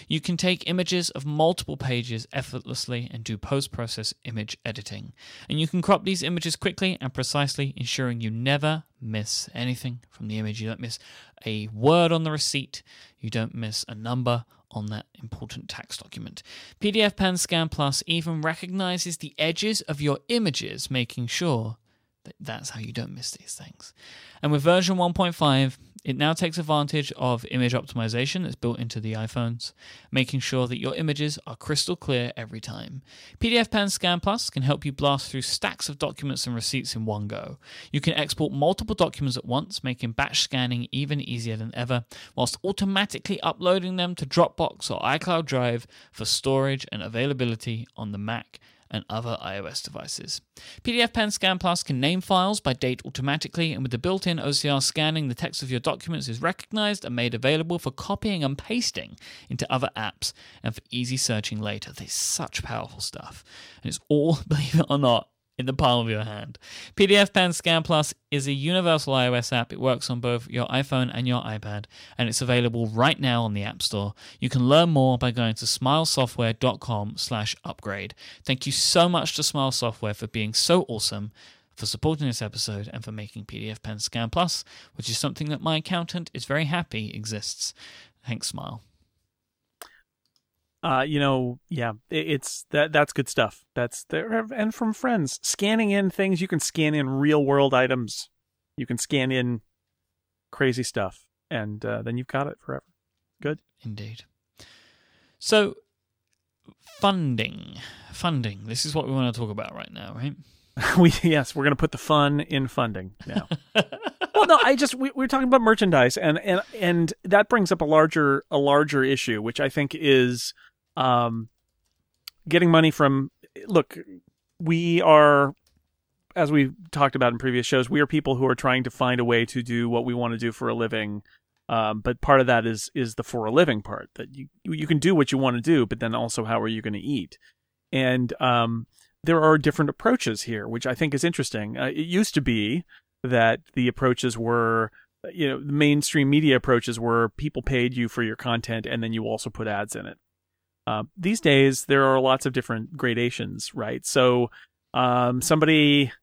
You can take images of multiple pages effortlessly and do post process image editing. And you can crop these images quickly and precisely, ensuring you never miss anything from the image. You don't miss a word on the receipt, you don't miss a number on that important tax document. PDF Pen Scan Plus even recognizes the edges of your images, making sure that's how you don't miss these things. And with version 1.5, it now takes advantage of image optimization that's built into the iPhones, making sure that your images are crystal clear every time. PDF Pen Scan Plus can help you blast through stacks of documents and receipts in one go. You can export multiple documents at once, making batch scanning even easier than ever, whilst automatically uploading them to Dropbox or iCloud Drive for storage and availability on the Mac and other iOS devices. PDF Pen Scan Plus can name files by date automatically, and with the built in OCR scanning, the text of your documents is recognized and made available for copying and pasting into other apps and for easy searching later. This is such powerful stuff. And it's all, believe it or not, in the palm of your hand. PDF Pen Scan Plus is a universal iOS app. It works on both your iPhone and your iPad, and it's available right now on the App Store. You can learn more by going to smilesoftware.com/upgrade. Thank you so much to Smile Software for being so awesome, for supporting this episode, and for making PDF Pen Scan Plus, which is something that my accountant is very happy exists. Thanks, Smile uh, you know, yeah, it, it's that that's good stuff. That's there, and from friends, scanning in things you can scan in real world items. You can scan in crazy stuff, and uh, then you've got it forever. Good, indeed. So, funding, funding. This is what we want to talk about right now, right? we yes, we're going to put the fun in funding now. well, no, I just we, we're talking about merchandise, and and and that brings up a larger a larger issue, which I think is um, getting money from look, we are as we talked about in previous shows, we are people who are trying to find a way to do what we want to do for a living. Um, but part of that is is the for a living part that you you can do what you want to do, but then also how are you going to eat? And um, there are different approaches here, which I think is interesting. Uh, it used to be that the approaches were, you know, the mainstream media approaches were people paid you for your content and then you also put ads in it. Uh, these days, there are lots of different gradations, right? So, um, somebody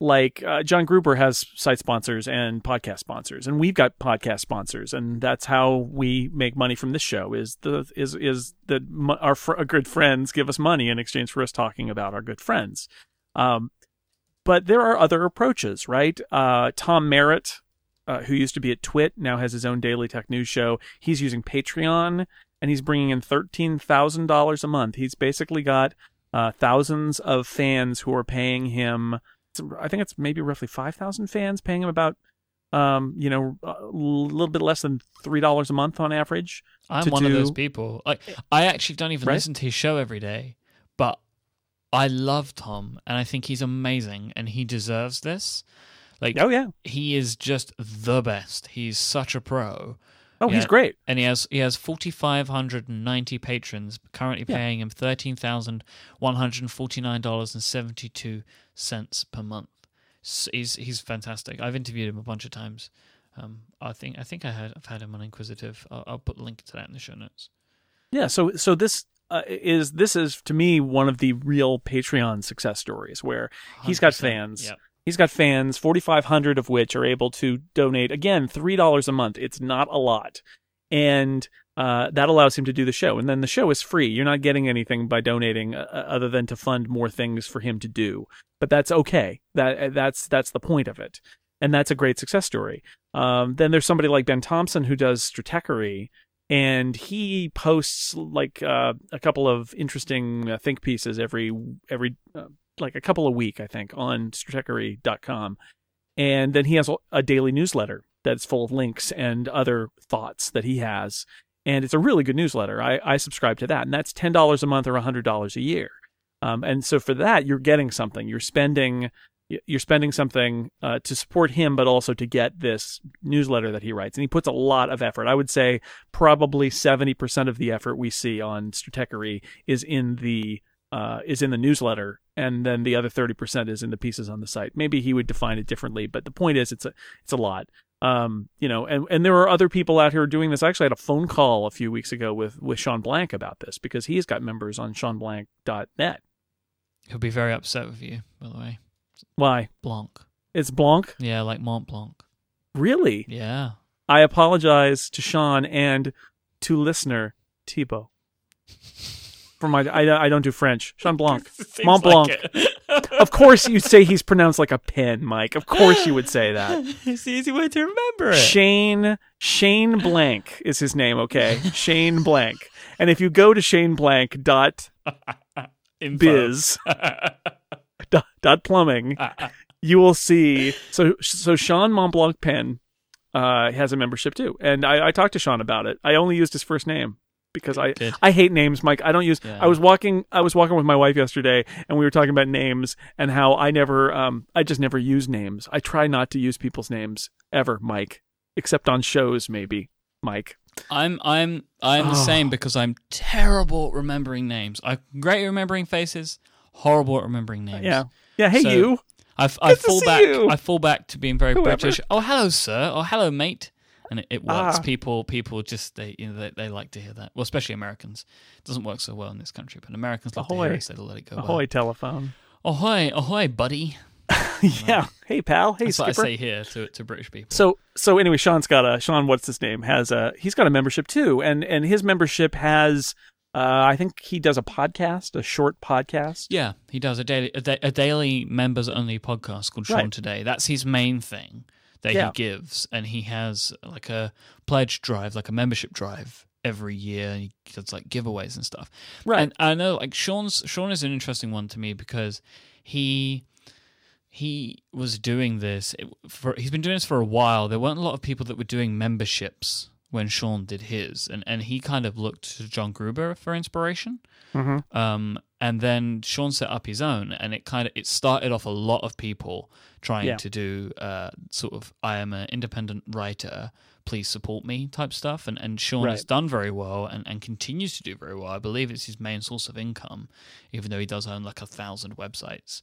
like uh, John Gruber has site sponsors and podcast sponsors, and we've got podcast sponsors, and that's how we make money from this show. Is the is is that our, good friends give us money in exchange for us talking about our good friends. Um, but there are other approaches, right? Uh, Tom Merritt, uh, who used to be at Twit, now has his own daily tech news show. He's using Patreon, and he's bringing in thirteen thousand dollars a month. He's basically got uh, thousands of fans who are paying him I think it's maybe roughly five thousand fans paying him about, um, you know, a little bit less than three dollars a month on average. I'm one of those people. Like I actually don't even Right? listen to his show every day, but I love Tom and I think he's amazing and he deserves this. Like Oh yeah, he is just the best. He's such a pro. Oh he's great. and he has he has forty five hundred and ninety patrons, currently Yeah. paying him thirteen thousand one hundred and forty nine dollars and seventy two cents per month. S he's he's fantastic. I've interviewed him a bunch of times. Um, I think I think I had I've had him on Inquisitive. I'll, I'll put a link to that in the show notes. Yeah, so so this uh, is this is to me one of the real Patreon success stories where he's got 100%. fans. Yep. He's got fans, 4,500 of which are able to donate, again, $3 a month. It's not a lot. And uh, that allows him to do the show. And then the show is free. You're not getting anything by donating uh, other than to fund more things for him to do. But that's okay. That That's that's the point of it. And that's a great success story. Um, then there's somebody like Ben Thompson who does Stratechery, and he posts like uh, a couple of interesting uh, think pieces every every uh, like a couple a week, I think, on stratechery.com. And then he has a daily newsletter that's full of links and other thoughts that he has. And it's a really good newsletter. I, I subscribe to that. And that's $10 a month or $100 a year. Um, and so for that, you're getting something. You're spending you're spending something uh, to support him, but also to get this newsletter that he writes. And he puts a lot of effort. I would say probably 70% of the effort we see on Stratechery is in the uh, is in the newsletter, and then the other thirty percent is in the pieces on the site. Maybe he would define it differently, but the point is, it's a it's a lot. Um, you know, and and there are other people out here doing this. I actually had a phone call a few weeks ago with with Shawn Blank about this because he's got members on SeanBlank.net. He'll be very upset with you, by the way. Why? Blanc. It's Blanc, Yeah, like Mont Blanc. really? Yeah. I apologize to Shawn and to listener Thibaut for my I, I don't do French. Shawn Blanc. Mont Blanc. it. Of course you'd say he's pronounced like a pen, Myke. Of course you would say that. it's the easy way to remember it. Shane Shane Blank is his name, okay? Shane Blank. And if you go to shaneblank dot Info. biz dot, dot plumbing, you will see so so Shawn Montblanc Pen uh has a membership too. And I, I talked to Shawn about it. I only used his first name because I Good. I hate names, Myke. I don't use Yeah. I was walking I was walking with my wife yesterday and we were talking about names and how I never um I just never use names. I try not to use people's names ever, Myke. Except on shows maybe, Myke. I'm I'm I'm the Oh. same because I'm terrible at remembering names. I'm great at remembering faces, horrible at remembering names. Yeah. Yeah, hey So- you. I, I fall back. you. I fall back to being very Whoever. British. Oh, hello, sir. Oh, hello, mate. And it, it works. Ah. People, people just they, you know, they they like to hear that. Well, especially Americans. It doesn't work so well in this country, but Americans love to hear it, so they let it go. well. Ahoy telephone. ahoy, ahoy, buddy. yeah. Hey pal. Hey That's what I say here to to British people. So so anyway, Shawn's got a Shawn. What's his name? Has a he's got a membership too, and and his membership has uh I think he does a podcast, a short podcast. Yeah, he does a daily a, da- a daily members only podcast called Shawn Right. Today. That's his main thing that Yeah. he gives, and he has like a pledge drive, like a membership drive every year. He does like giveaways and stuff. Right. And I know like Shawn's Shawn is an interesting one to me because he he was doing this for he's been doing this for a while. There weren't a lot of people that were doing memberships when Shawn did his, and and he kind of looked to John Gruber for inspiration. Mm-hmm. Um, and then Shawn set up his own, and it kind of it started off a lot of people trying Yeah. to do uh, sort of I am an independent writer, please support me type stuff, and and Shawn has done very well and, and continues to do very well. I believe it's his main source of income, even though he does own like a thousand websites.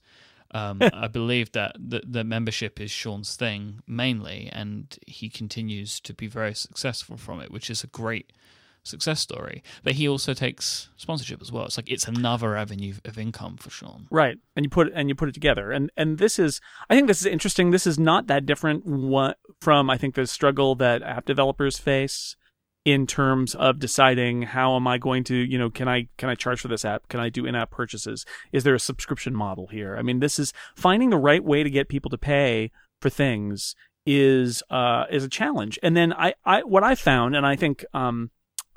Um, I believe that the, the membership is Shawn's thing mainly, and he continues to be very successful from it, which is a great success story. But he also takes sponsorship as well. It's like it's another avenue of income for Shawn. Right. And you put and you put it together. And and this is I think this is interesting. This is not that different what, from I think the struggle that app developers face in terms of deciding how am I going to, you know, can I can I charge for this app? Can I do in-app purchases? Is there a subscription model here? I mean, this is finding the right way to get people to pay for things is uh is a challenge. And then I I what I found and I think um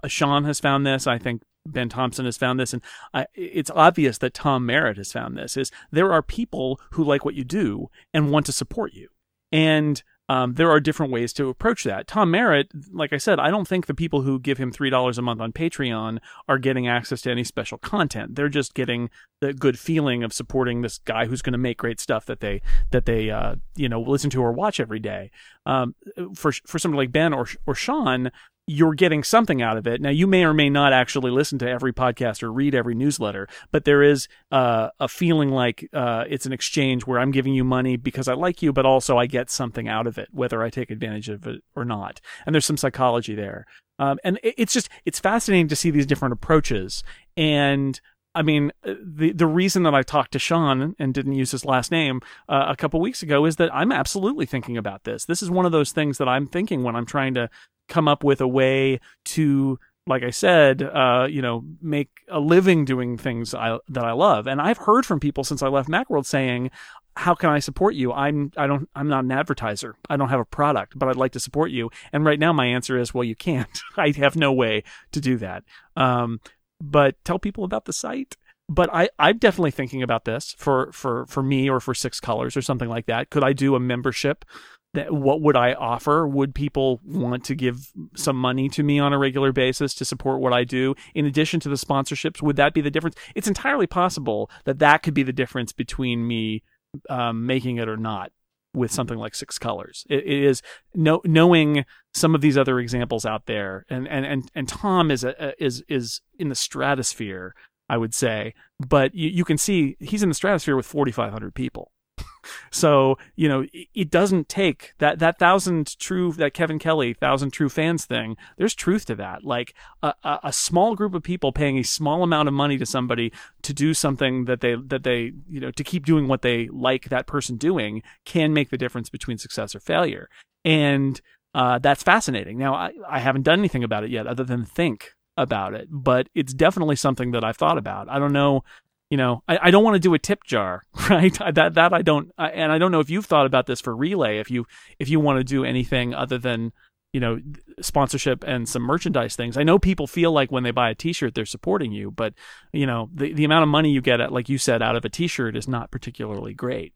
Shawn has found this, I think Ben Thompson has found this, and I, it's obvious that Tom Merritt has found this. Is there are people who like what you do and want to support you, and um, there are different ways to approach that. Tom Merritt, like I said, I don't think the people who give him three dollars a month on Patreon are getting access to any special content. They're just getting the good feeling of supporting this guy who's going to make great stuff that they that they uh, you know listen to or watch every day. Um, for for somebody like Ben or or Shawn, you're getting something out of it. Now, you may or may not actually listen to every podcast or read every newsletter, but there is uh, a feeling like uh, it's an exchange where I'm giving you money because I like you, but also I get something out of it, whether I take advantage of it or not. And there's some psychology there. Um, and it's just, it's fascinating to see these different approaches. And I mean, the the reason that I talked to Shawn and didn't use his last name uh, a couple weeks ago is that I'm absolutely thinking about this. This is one of those things that I'm thinking when I'm trying to come up with a way to like I said, uh, you know, make a living doing things I, that I love. And I've heard from people since I left Macworld saying, "How can I support you? I'm I don't I'm not an advertiser. I don't have a product, but I'd like to support you." And right now, my answer is, "Well, you can't. I have no way to do that." Um, but tell people about the site. But I, I'm definitely thinking about this for, for, for me or for Six Colors or something like that. Could I do a membership that what would I offer? Would people want to give some money to me on a regular basis to support what I do in addition to the sponsorships? Would that be the difference? It's entirely possible that that could be the difference between me um, making it or not with something like Six Colors. it, it is know, knowing some of these other examples out there, and and and, and Tom is a, is is in the stratosphere, I would say, but you, you can see he's in the stratosphere with 4,500 people so you know it doesn't take that that thousand true that Kevin Kelly thousand true fans thing. There's truth to that. Like a, a, small group of people paying a small amount of money to somebody to do something that they that they you know to keep doing what they like that person doing can make the difference between success or failure. And uh, that's fascinating. Now I, I haven't done anything about it yet other than think about it, but it's definitely something that I've thought about. I don't know you know, I, I don't want to do a tip jar, right? That that I don't, I, and I don't know if you've thought about this for relay. If you if you want to do anything other than you know sponsorship and some merchandise things. I know people feel like when they buy a T-shirt they're supporting you, but you know the the amount of money you get at, like you said, out of a T-shirt is not particularly great.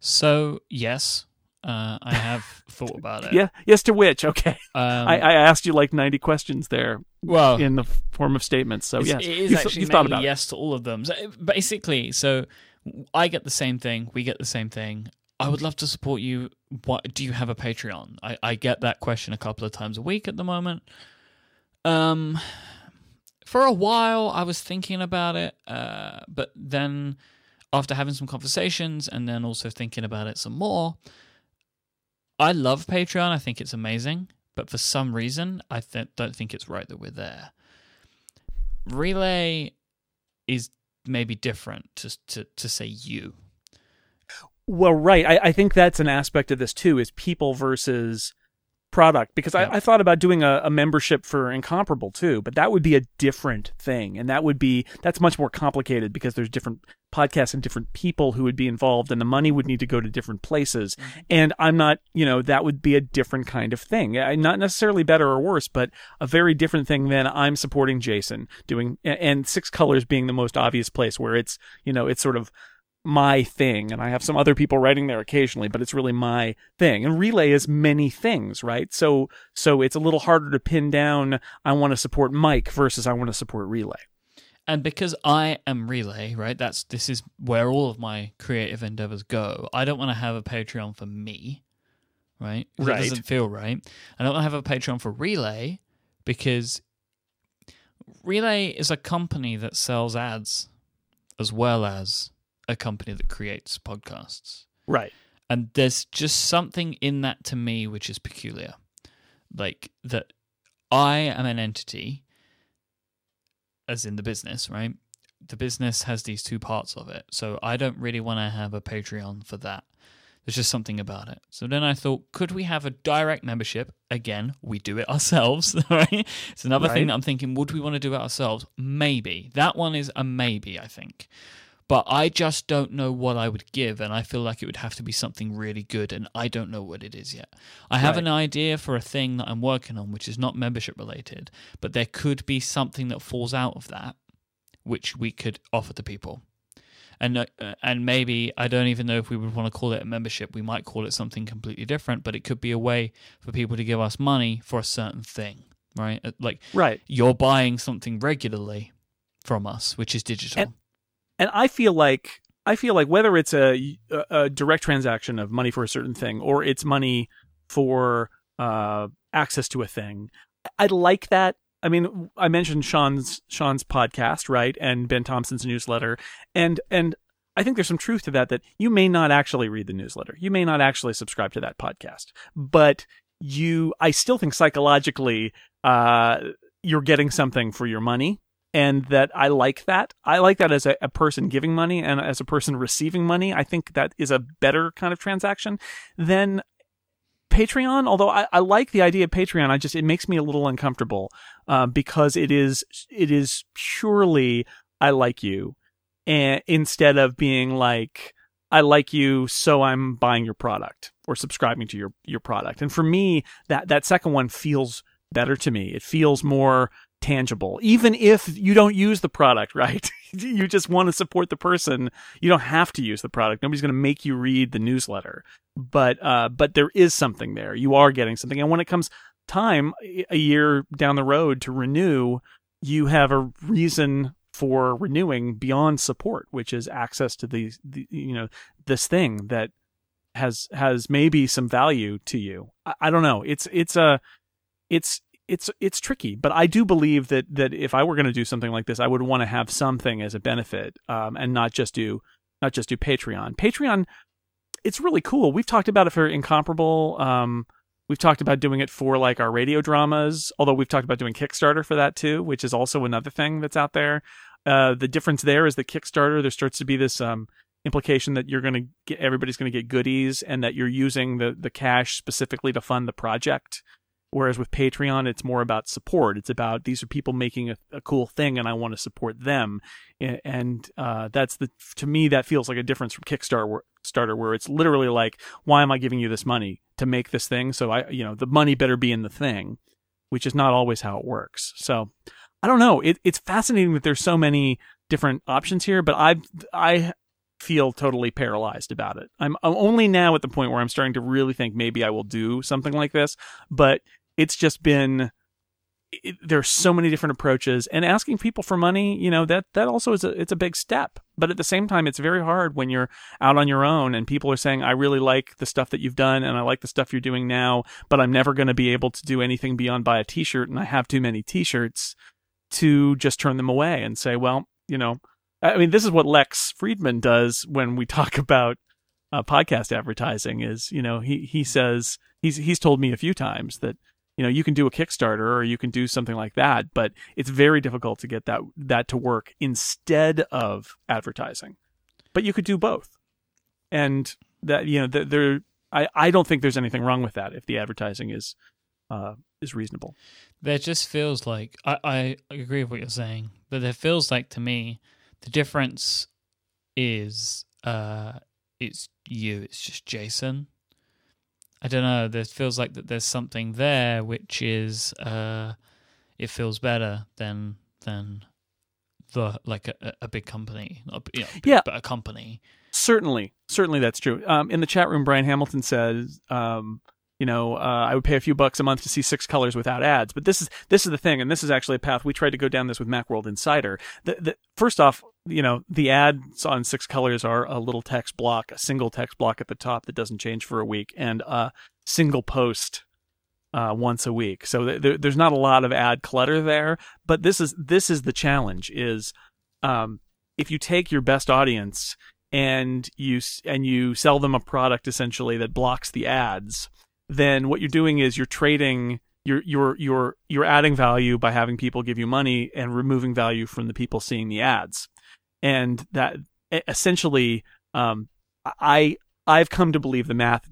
So yes, uh, I have thought about it. Yeah, yes to which? Okay, um, I, I, asked you like ninety questions there. Well, in the form of statements. So yes, it is actually you've thought about yes it. to all of them. So basically, so I get the same thing. We get the same thing. I would love to support you. What do you have a Patreon? I, I get that question a couple of times a week at the moment. Um, for a while I was thinking about it, uh, but then after having some conversations and then also thinking about it some more, I love Patreon. I think it's amazing, but for some reason, I th- don't think it's right that we're there. Relay is maybe different to to to say you. Well, right. I, I think that's an aspect of this too. Is people versus product because I, I, thought about doing a, a, membership for incomparable too but that would be a different thing. And that would be that's much more complicated because there's different podcasts and different people who would be involved and the money would need to go to different places. Mm-hmm. and i'm not you know that would be a different kind of thing. Not necessarily better or worse but a very different thing than i'm supporting jason doing and six colors being the most obvious place where it's you know it's sort of my thing and I have some other people writing there occasionally, but it's really my thing. And relay is many things, right? So so it's a little harder to pin down I want to support Myke versus I want to support relay. And because I am relay, right? That's this is where all of my creative endeavors go. I don't want to have a Patreon for me, right? Right. It doesn't feel right. I don't want to have a Patreon for relay because relay is a company that sells ads as well as a company that creates podcasts. Right. And there's just something in that to me which is peculiar. Like that I am an entity, as in the business, right? The business has these two parts of it. So I don't really want to have a Patreon for that. There's just something about it. So then I thought, could we have a direct membership? Again, we do it ourselves, right? It's another thing that I'm thinking, would we want to do it ourselves? Maybe. That one is a maybe, I think. But I just don't know what I would give, and I feel like it would have to be something really good, and I don't know what it is yet. I have Right. an idea for a thing that I'm working on, which is not membership related, but there could be something that falls out of that, which we could offer to people. And uh, and maybe I don't even know if we would want to call it a membership. We might call it something completely different, but it could be a way for people to give us money for a certain thing, right? Uh, Like Right. you're buying something regularly from us, which is digital. And- and I feel like I feel like whether it's a, a, direct transaction of money for a certain thing or it's money for uh, access to a thing, I like that. I mean, I mentioned Shawn's Shawn's podcast, right, and Ben Thompson's newsletter, and and I think there's some truth to that. That you may not actually read the newsletter, you may not actually subscribe to that podcast, but you, I still think psychologically, uh, you're getting something for your money and that I like that. I like that as a, a person giving money and as a person receiving money. I think that is a better kind of transaction than Patreon. Although I, I like the idea of Patreon, I just it makes me a little uncomfortable uh, because it is it is purely I like you, and instead of being like I like you, so I'm buying your product or subscribing to your your product. And for me, that that second one feels better to me. It feels more tangible, even if you don't use the product, right? you just want to support the person. You don't have to use the product. Nobody's going to make you read the newsletter, but uh, but there is something there. You are getting something, and when it comes time a year down the road to renew, you have a reason for renewing beyond support, which is access to the, you know this thing that has has maybe some value to you. I, I don't know. It's it's a it's it's it's tricky, but I do believe that that if I were going to do something like this, I would want to have something as a benefit, um, and not just do not just do Patreon. Patreon, it's really cool. We've talked about it for Incomparable. Um, we've talked about doing it for like our radio dramas, although we've talked about doing Kickstarter for that too, which is also another thing that's out there. Uh, the difference there is the Kickstarter. There starts to be this um, implication that you're going to get everybody's going to get goodies, and that you're using the the cash specifically to fund the project. Whereas with Patreon, it's more about support. It's about these are people making a, a cool thing, and I want to support them. And uh, that's the to me that feels like a difference from Kickstarter, starter, where it's literally like, why am I giving you this money to make this thing? So I, you know, the money better be in the thing, which is not always how it works. So I don't know. It, it's fascinating that there's so many different options here, but I I feel totally paralyzed about it. I'm, I'm only now at the point where I'm starting to really think maybe I will do something like this, but it's just been it, there's so many different approaches and asking people for money you know that that also is a it's a big step but at the same time it's very hard when you're out on your own and people are saying i really like the stuff that you've done and i like the stuff you're doing now but i'm never going to be able to do anything beyond buy a t-shirt and i have too many t-shirts to just turn them away and say well you know i mean this is what lex friedman does when we talk about uh, podcast advertising is you know he he says he's he's told me a few times that you know you can do a kickstarter or you can do something like that but it's very difficult to get that that to work instead of advertising. But you could do both. And that you know there i i don't think there's anything wrong with that if the advertising is uh is reasonable. There just feels like I, I agree with what you're saying, but it feels like to me the difference is uh it's you, it's just Jason. I don't know. There feels like that there's something there which is uh it feels better than than the like a, a big company, a, you know, Yeah. but a company. Certainly, certainly that's true. Um, in the chat room, Brian Hamilton says, um, you know, uh, I would pay a few bucks a month to see six colors without ads. But this is this is the thing, and this is actually a path we tried to go down this with MacWorld Insider. The, the, first off, you know, the ads on six colors are a little text block, a single text block at the top that doesn't change for a week, and a single post uh, once a week. So th- there, there's not a lot of ad clutter there. But this is this is the challenge: is um, if you take your best audience and you and you sell them a product essentially that blocks the ads, then what you're doing is you're trading you're you're you're you're adding value by having people give you money and removing value from the people seeing the ads, and that essentially, um, I I've come to believe the math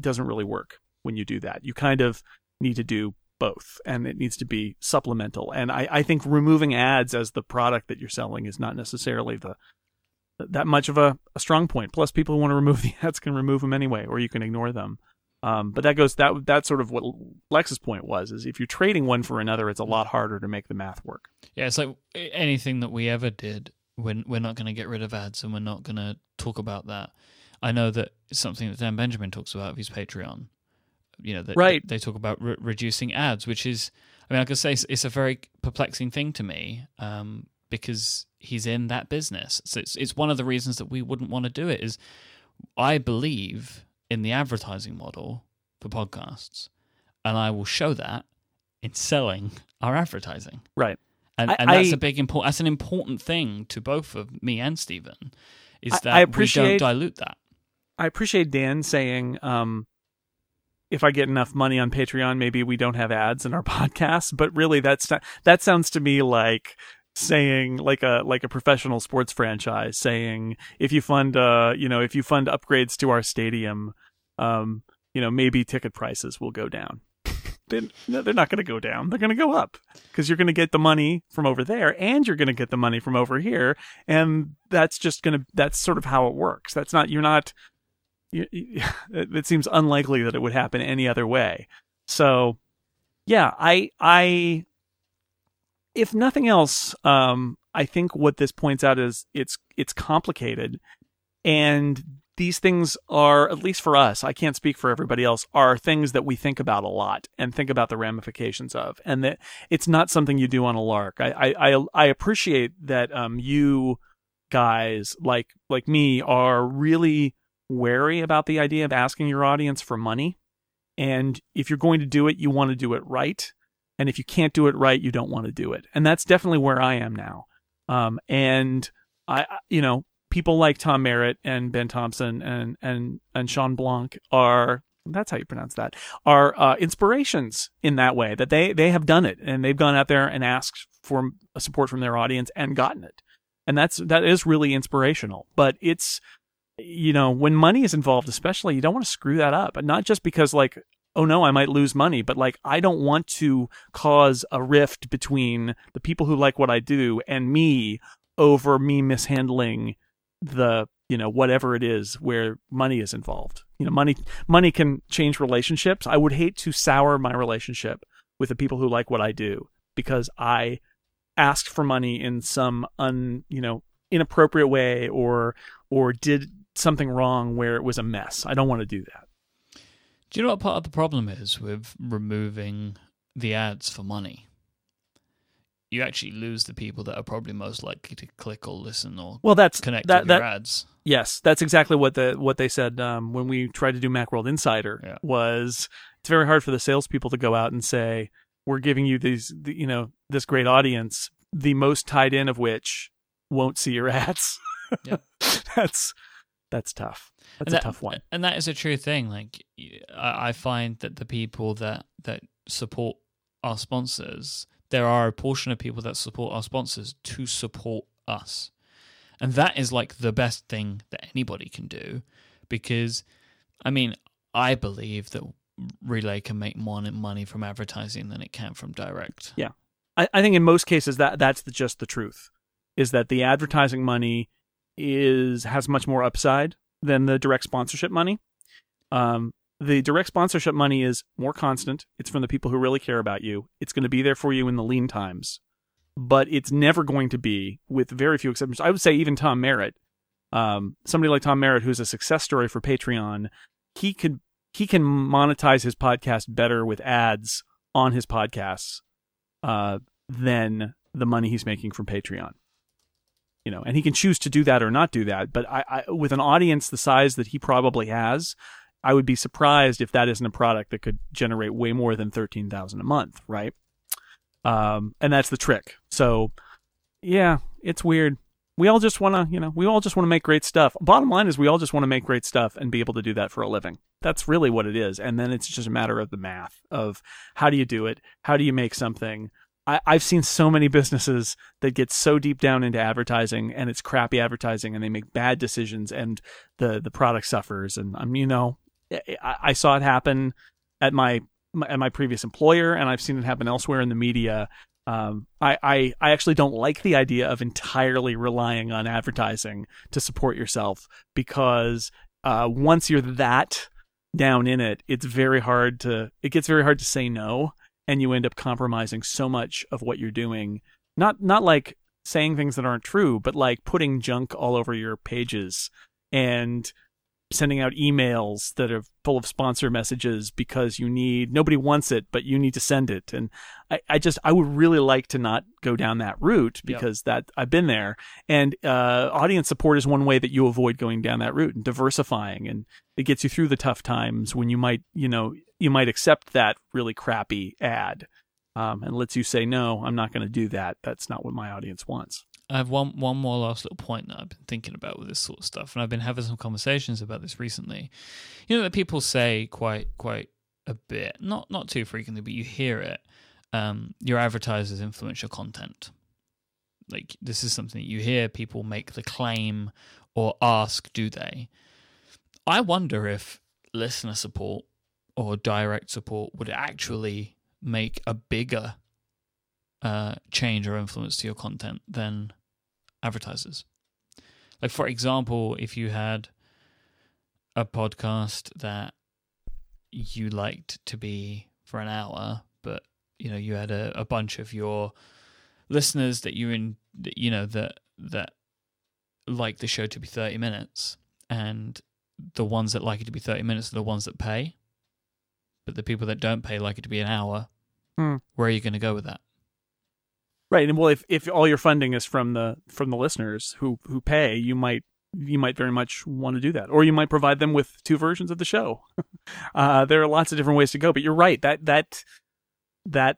doesn't really work when you do that. You kind of need to do both, and it needs to be supplemental. And I I think removing ads as the product that you're selling is not necessarily the that much of a, a strong point. Plus, people who want to remove the ads can remove them anyway, or you can ignore them. Um, but that goes that that's sort of what Lex's point was: is if you're trading one for another, it's a lot harder to make the math work. Yeah, it's like anything that we ever did. We're we're not going to get rid of ads, and we're not going to talk about that. I know that it's something that Dan Benjamin talks about with his Patreon. You know, that Right. they talk about re- reducing ads, which is, I mean, I could say it's, it's a very perplexing thing to me um, because he's in that business. So it's it's one of the reasons that we wouldn't want to do it. Is I believe in the advertising model for podcasts, and I will show that in selling our advertising. Right. And, I- and that's I- a big important. That's an important thing to both of me and Stephen. Is I- that I we appreciate- don't dilute that. I appreciate Dan saying, um, if I get enough money on Patreon, maybe we don't have ads in our podcast. But really, that's not, that sounds to me like saying like a like a professional sports franchise saying if you fund uh you know if you fund upgrades to our stadium um you know maybe ticket prices will go down they, they're not going to go down they're going to go up because you're going to get the money from over there and you're going to get the money from over here and that's just going to that's sort of how it works that's not you're not you, it seems unlikely that it would happen any other way. So, yeah, I I if nothing else, um, I think what this points out is it's it's complicated, and these things are at least for us. I can't speak for everybody else. Are things that we think about a lot and think about the ramifications of, and that it's not something you do on a lark. I I I, appreciate that um you guys like like me are really wary about the idea of asking your audience for money. And if you're going to do it, you want to do it right. And if you can't do it right, you don't want to do it. And that's definitely where I am now. Um, and I- you know, people like Tom Merritt and Ben Thompson and, and, and Shawn Blanc are, that's how you pronounce that, are, uh, inspirations in that way that they, they have done it and they've gone out there and asked for support from their audience and gotten it. And that's, that is really inspirational, but it's, you know, when money is involved, especially, you don't want to screw that up. And not just because, like, oh no, I might lose money, but like, I don't want to cause a rift between the people who like what I do and me over me mishandling the, you know, whatever it is where money is involved. You know, money, money can change relationships. I would hate to sour my relationship with the people who like what I do because I asked for money in some un, you know, inappropriate way or or did something wrong where it was a mess. I don't want to do that. Do you know what part of the problem is with removing the ads for money? You actually lose the people that are probably most likely to click or listen or Well, that's connect that with that your ads. yes, that's exactly what the what they said um, when we tried to do MacWorld Insider Yeah. was it's very hard for the salespeople to go out and say we're giving you these the, you know this great audience, the most tied in of which won't see your ads. Yeah. that's that's tough. That's And a tough one. and that is a true thing. Like I find that the people that that support our sponsors, there are a portion of people that support our sponsors to support us, and that is like the best thing that anybody can do, because, I mean, I believe that Relay can make more money from advertising than it can from direct. I, I think in most cases that that's the, just the truth is that the advertising money is has much more upside than the direct sponsorship money. Um, the direct sponsorship money is more constant. It's from the people who really care about you. It's going to be there for you in the lean times, but it's never going to be, with very few exceptions. I would say even Tom Merritt, um, somebody like Tom Merritt, who's a success story for Patreon, he could he can monetize his podcast better with ads on his podcasts uh, than the money he's making from Patreon. You know, and he can choose to do that or not do that. But I, I, with an audience the size that he probably has, I would be surprised if that isn't a product that could generate way more than thirteen thousand a month, right? Um, and that's the trick. So, yeah, it's weird. We all just want to, you know, we all just want to make great stuff. Bottom line is, we all just want to make great stuff and be able to do that for a living. that's really what it is. And then it's just a matter of the math of how do you do it? How do you make something? I, I've seen so many businesses that get so deep down into advertising and it's crappy advertising and they make bad decisions and the, the product suffers. And I'm, you know, I, I saw it happen at my, my, at my previous employer and I've seen it happen elsewhere in the media. Um, I, I, I actually don't like the idea of entirely relying on advertising to support yourself because uh, once you're that down in it, it's very hard to it gets very hard to say no, and you end up compromising so much of what you're doing. Not not like saying things that aren't true, but like putting junk all over your pages and sending out emails that are full of sponsor messages because you need nobody wants it but you need to send it. And i, I just i would really like to not go down that route because yep. that i've been there. And uh, audience support is one way that you avoid going down that route and diversifying. And it gets you through the tough times when you might you know you might accept that really crappy ad um, and lets you say no i'm not going to do that. That's not what my audience wants I have one one more last little point that I've been thinking about with this sort of stuff, and I've been having some conversations about this recently. You know that people say quite quite a bit, not not too frequently, but you hear it. Um, your advertisers influence your content. Like this is something that you hear people make the claim or ask, do they? I wonder if listener support or direct support would actually make a bigger uh, change or influence to your content than advertisers. Like, for example, if you had a podcast that you liked to be for an hour, but you know you had a, a bunch of your listeners that you in you know that that like the show to be 30 minutes and the ones that like it to be 30 minutes are the ones that pay but the people that don't pay like it to be an hour hmm. where are you going to go with that Right, and well, if if all your funding is from the from the listeners who who pay, you might you might very much want to do that, or you might provide them with two versions of the show. uh, there are lots of different ways to go, but you're right that that that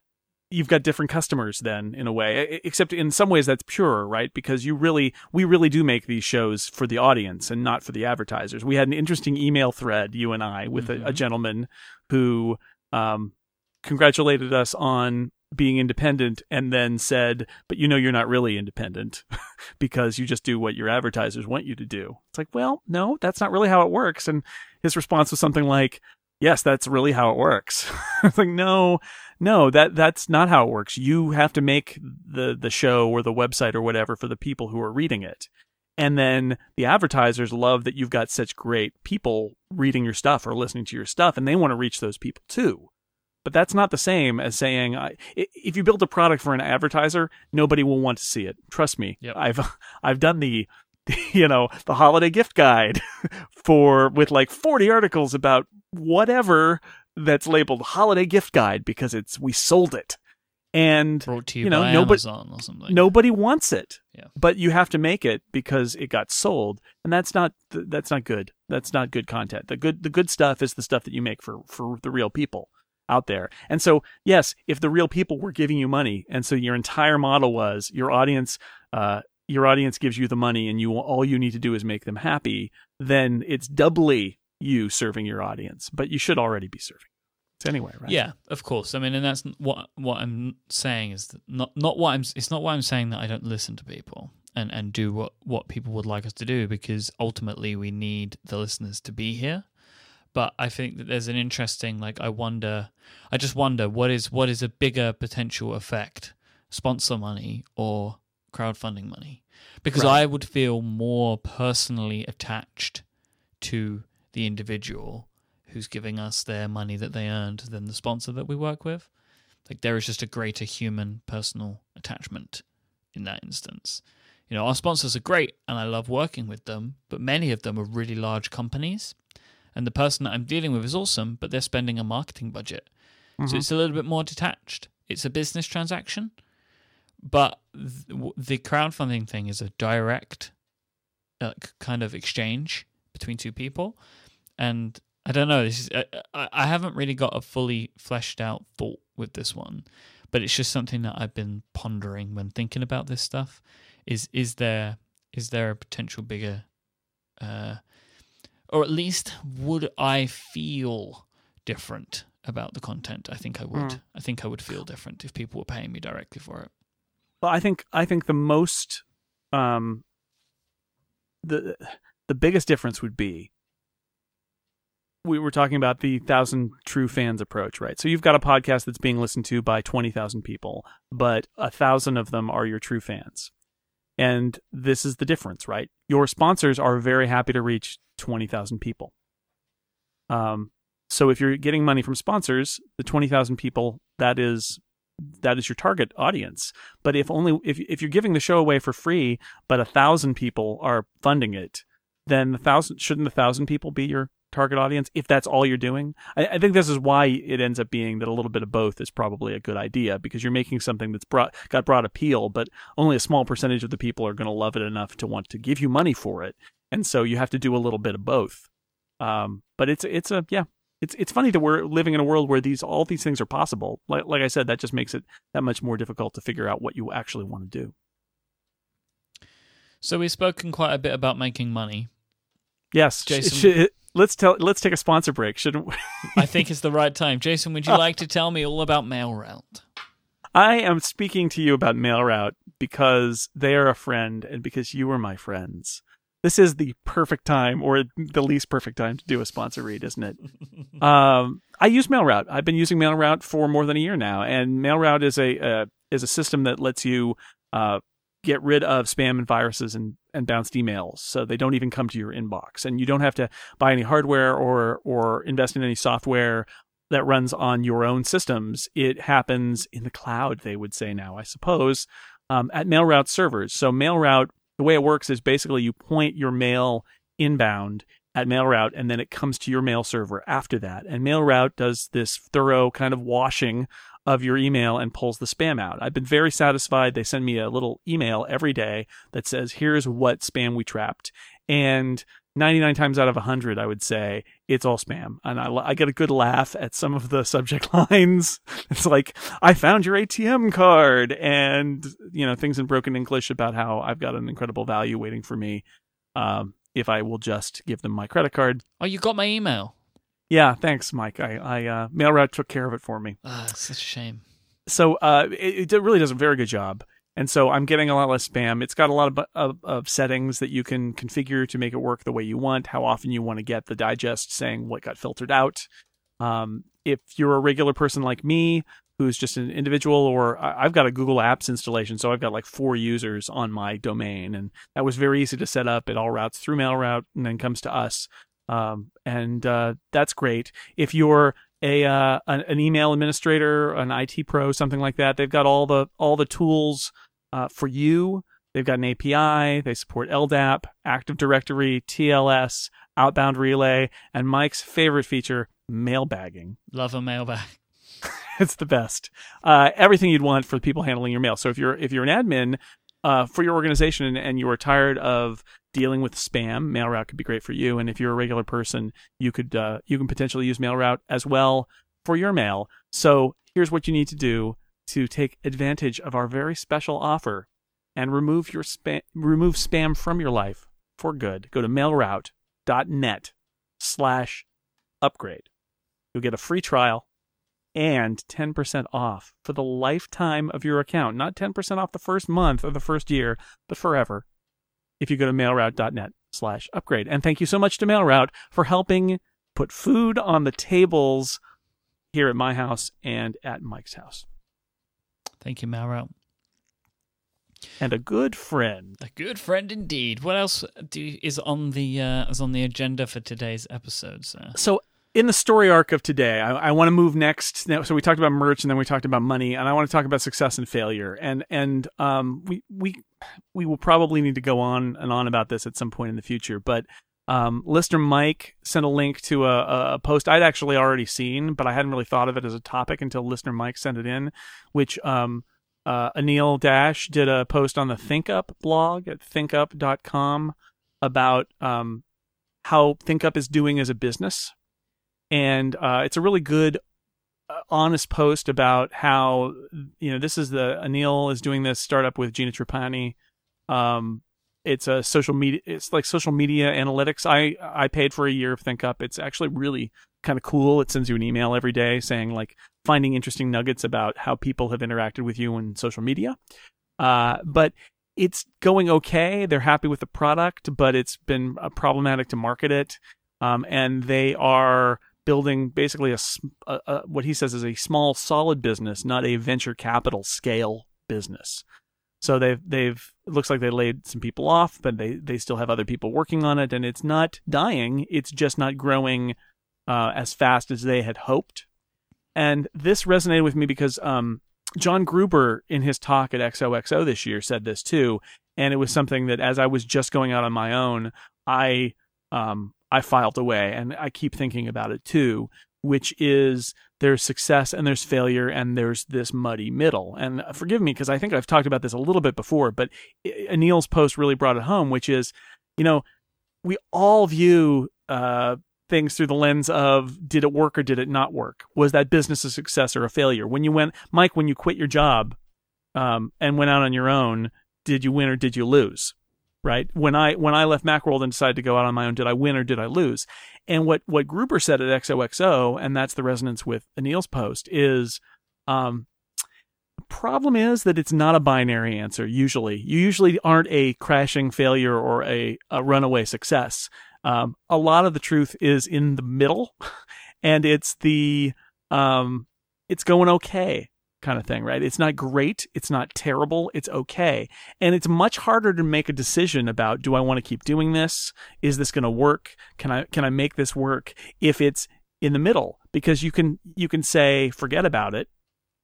you've got different customers then in a way except in some ways that's purer right because you really we really do make these shows for the audience and not for the advertisers we had an interesting email thread you and i with mm-hmm. a, a, gentleman who um, congratulated us on being independent and then said, but you know, you're not really independent because you just do what your advertisers want you to do. It's like, well, no, that's not really how it works. And his response was something like, yes, that's really how it works. it's like, no, no, that, that's not how it works. You have to make the, the show or the website or whatever for the people who are reading it. And then the advertisers love that you've got such great people reading your stuff or listening to your stuff and they want to reach those people too. But that's not the same as saying if you build a product for an advertiser, nobody will want to see it. Trust me. Yep. I've I've done the you know the holiday gift guide for with like 40 articles about whatever that's labeled holiday gift guide because it's we sold it and brought to you, you know by nobody Amazon or something. nobody wants it Yeah. but you have to make it because it got sold and that's not that's not good that's not good content the good the good stuff is the stuff that you make for for the real people out there. And so, yes, if the real people were giving you money, and so your entire model was your audience, uh, your audience gives you the money, and you all you need to do is make them happy, then it's doubly you serving your audience. But you should already be serving. It's anyway, right? Yeah, of course. I mean, and that's what what I'm saying is not not what I'm. It's not why I'm saying that I don't listen to people and and do what what people would like us to do because ultimately we need the listeners to be here but I think that there's an interesting like I wonder I just wonder what is what is a bigger potential effect sponsor money or crowdfunding money? Because right. I would feel more personally attached to the individual who's giving us their money that they earned than the sponsor that we work with. Like there is just a greater human personal attachment in that instance. You know our sponsors are great and I love working with them but many of them are really large companies and the person that I'm dealing with is awesome, but they're spending a marketing budget. Mm-hmm. So it's a little bit more detached. It's a business transaction, but th- the crowdfunding thing is a direct uh, kind of exchange between two people. And I don't know, this is, I, I haven't really got a fully fleshed out thought with this one, but it's just something that I've been pondering when thinking about this stuff. Is is there is there a potential bigger uh, or at least would I feel different about the content? I think I would. Mm. I think I would feel different if people were paying me directly for it. Well, I think I think the most um the the biggest difference would be we were talking about the thousand true fans approach, right? So you've got a podcast that's being listened to by twenty thousand people, but a thousand of them are your true fans. And this is the difference, right? Your sponsors are very happy to reach twenty thousand people. Um, so if you're getting money from sponsors, the twenty thousand people that is that is your target audience. But if only if if you're giving the show away for free, but a thousand people are funding it, then the thousand shouldn't the thousand people be your target audience if that's all you're doing? I, I think this is why it ends up being that a little bit of both is probably a good idea because you're making something that's brought got broad appeal, but only a small percentage of the people are going to love it enough to want to give you money for it, and so you have to do a little bit of both. Um, but it's it's a yeah, it's it's funny that we're living in a world where these all these things are possible. Like like I said, that just makes it that much more difficult to figure out what you actually want to do. So we've spoken quite a bit about making money. Yes, Jason- Should- let's tell let's take a sponsor break, shouldn't we? I think it's the right time. Jason, would you like to tell me all about MailRoute? I am speaking to you about MailRoute because they are a friend and because you are my friends. This is the perfect time, or the least perfect time, to do a sponsor read, isn't it? um, I use MailRoute. I've been using MailRoute for more than a year now, and MailRoute is a uh, is a system that lets you uh, get rid of spam and viruses and, and bounced emails, so they don't even come to your inbox, and you don't have to buy any hardware or or invest in any software that runs on your own systems. It happens in the cloud, they would say now, I suppose, um, at MailRoute servers. So MailRoute, the way it works is basically you point your mail inbound at MailRoute, and then it comes to your mail server after that. And MailRoute does this thorough kind of washing of your email and pulls the spam out. I've been very satisfied. They send me a little email every day that says, here's what spam we trapped. And 99 times out of 100, I would say it's all spam. And I, I get a good laugh at some of the subject lines. It's like, I found your ATM card and, you know, things in broken English about how I've got an incredible value waiting for me. Um, if I will just give them my credit card. Oh, you got my email. Yeah, thanks, Myke. I, I uh, MailRoute took care of it for me. Ah, such a shame. So uh, it, it really does a very good job. And so I'm getting a lot less spam. It's got a lot of, of, of settings that you can configure to make it work the way you want, how often you want to get the digest saying what got filtered out. Um, if you're a regular person like me, who's just an individual, or I've got a Google Apps installation, so I've got like four users on my domain, and that was very easy to set up. It all routes through MailRoute and then comes to us, um, and uh, that's great. If you're a uh, an, an email administrator, an IT pro, something like that, they've got all the all the tools uh, for you. They've got an API. They support LDAP, Active Directory, TLS, Outbound Relay, and Myke's favorite feature, mailbagging. Love a mailbag. it's the best. Uh, everything you'd want for the people handling your mail. So if you're if you're an admin uh, for your organization and, and you are tired of dealing with spam, MailRoute could be great for you. And if you're a regular person, you could uh, you can potentially use MailRoute as well for your mail. So here's what you need to do to take advantage of our very special offer and remove your spam remove spam from your life for good. Go to mailroute.net slash upgrade. You'll get a free trial and 10% off for the lifetime of your account. Not 10% off the first month or the first year, but forever. If you go to mailroute.net slash upgrade. And thank you so much to MailRoute for helping put food on the tables here at my house and at Myke's house. Thank you, MailRoute. And a good friend. A good friend indeed. What else do you, is on the uh, is on the agenda for today's episode, sir? So in the story arc of today, I, I want to move next. Now, so we talked about merch, and then we talked about money, and I want to talk about success and failure. And and um, we we we will probably need to go on and on about this at some point in the future. But um, listener Mike sent a link to a, a post I'd actually already seen, but I hadn't really thought of it as a topic until listener Mike sent it in, which um, uh, Anil Dash did a post on the ThinkUp blog at thinkup.com about um, how ThinkUp is doing as a business. And uh, it's a really good uh, honest post about how you know this is the Anil is doing this startup with Gina Trapani um, it's a social media. It's like social media analytics. I I paid for a year of ThinkUp. It's actually really kind of cool. It sends you an email every day saying like finding interesting nuggets about how people have interacted with you in social media. Uh, but it's going okay. They're happy with the product, but it's been uh, problematic to market it. Um, and they are building basically a, a, a, what he says is a small, solid business, not a venture capital scale business. So they've they've it looks like they laid some people off, but they they still have other people working on it, and it's not dying. It's just not growing uh, as fast as they had hoped. And this resonated with me because um, John Gruber, in his talk at XOXO this year, said this too, and it was something that as I was just going out on my own, I um, I filed away, and I keep thinking about it too, which is there's success and there's failure and there's this muddy middle. And forgive me because I think I've talked about this a little bit before, but Anil's post really brought it home, which is, you know, we all view uh, things through the lens of did it work or did it not work? Was that business a success or a failure? When you went, Myke, when you quit your job um, and went out on your own, did you win or did you lose? Right? When I when I left Macworld and decided to go out on my own, did I win or did I lose? And what what Gruber said at XOXO, and that's the resonance with Anil's post, is um, problem is that it's not a binary answer. Usually, you usually aren't a crashing failure or a, a runaway success. Um, a lot of the truth is in the middle, and it's the um, it's going okay kind of thing, right? It's not great, it's not terrible, it's okay. And it's much harder to make a decision about do I want to keep doing this? Is this going to work? Can I can I make this work if it's in the middle? Because you can you can say forget about it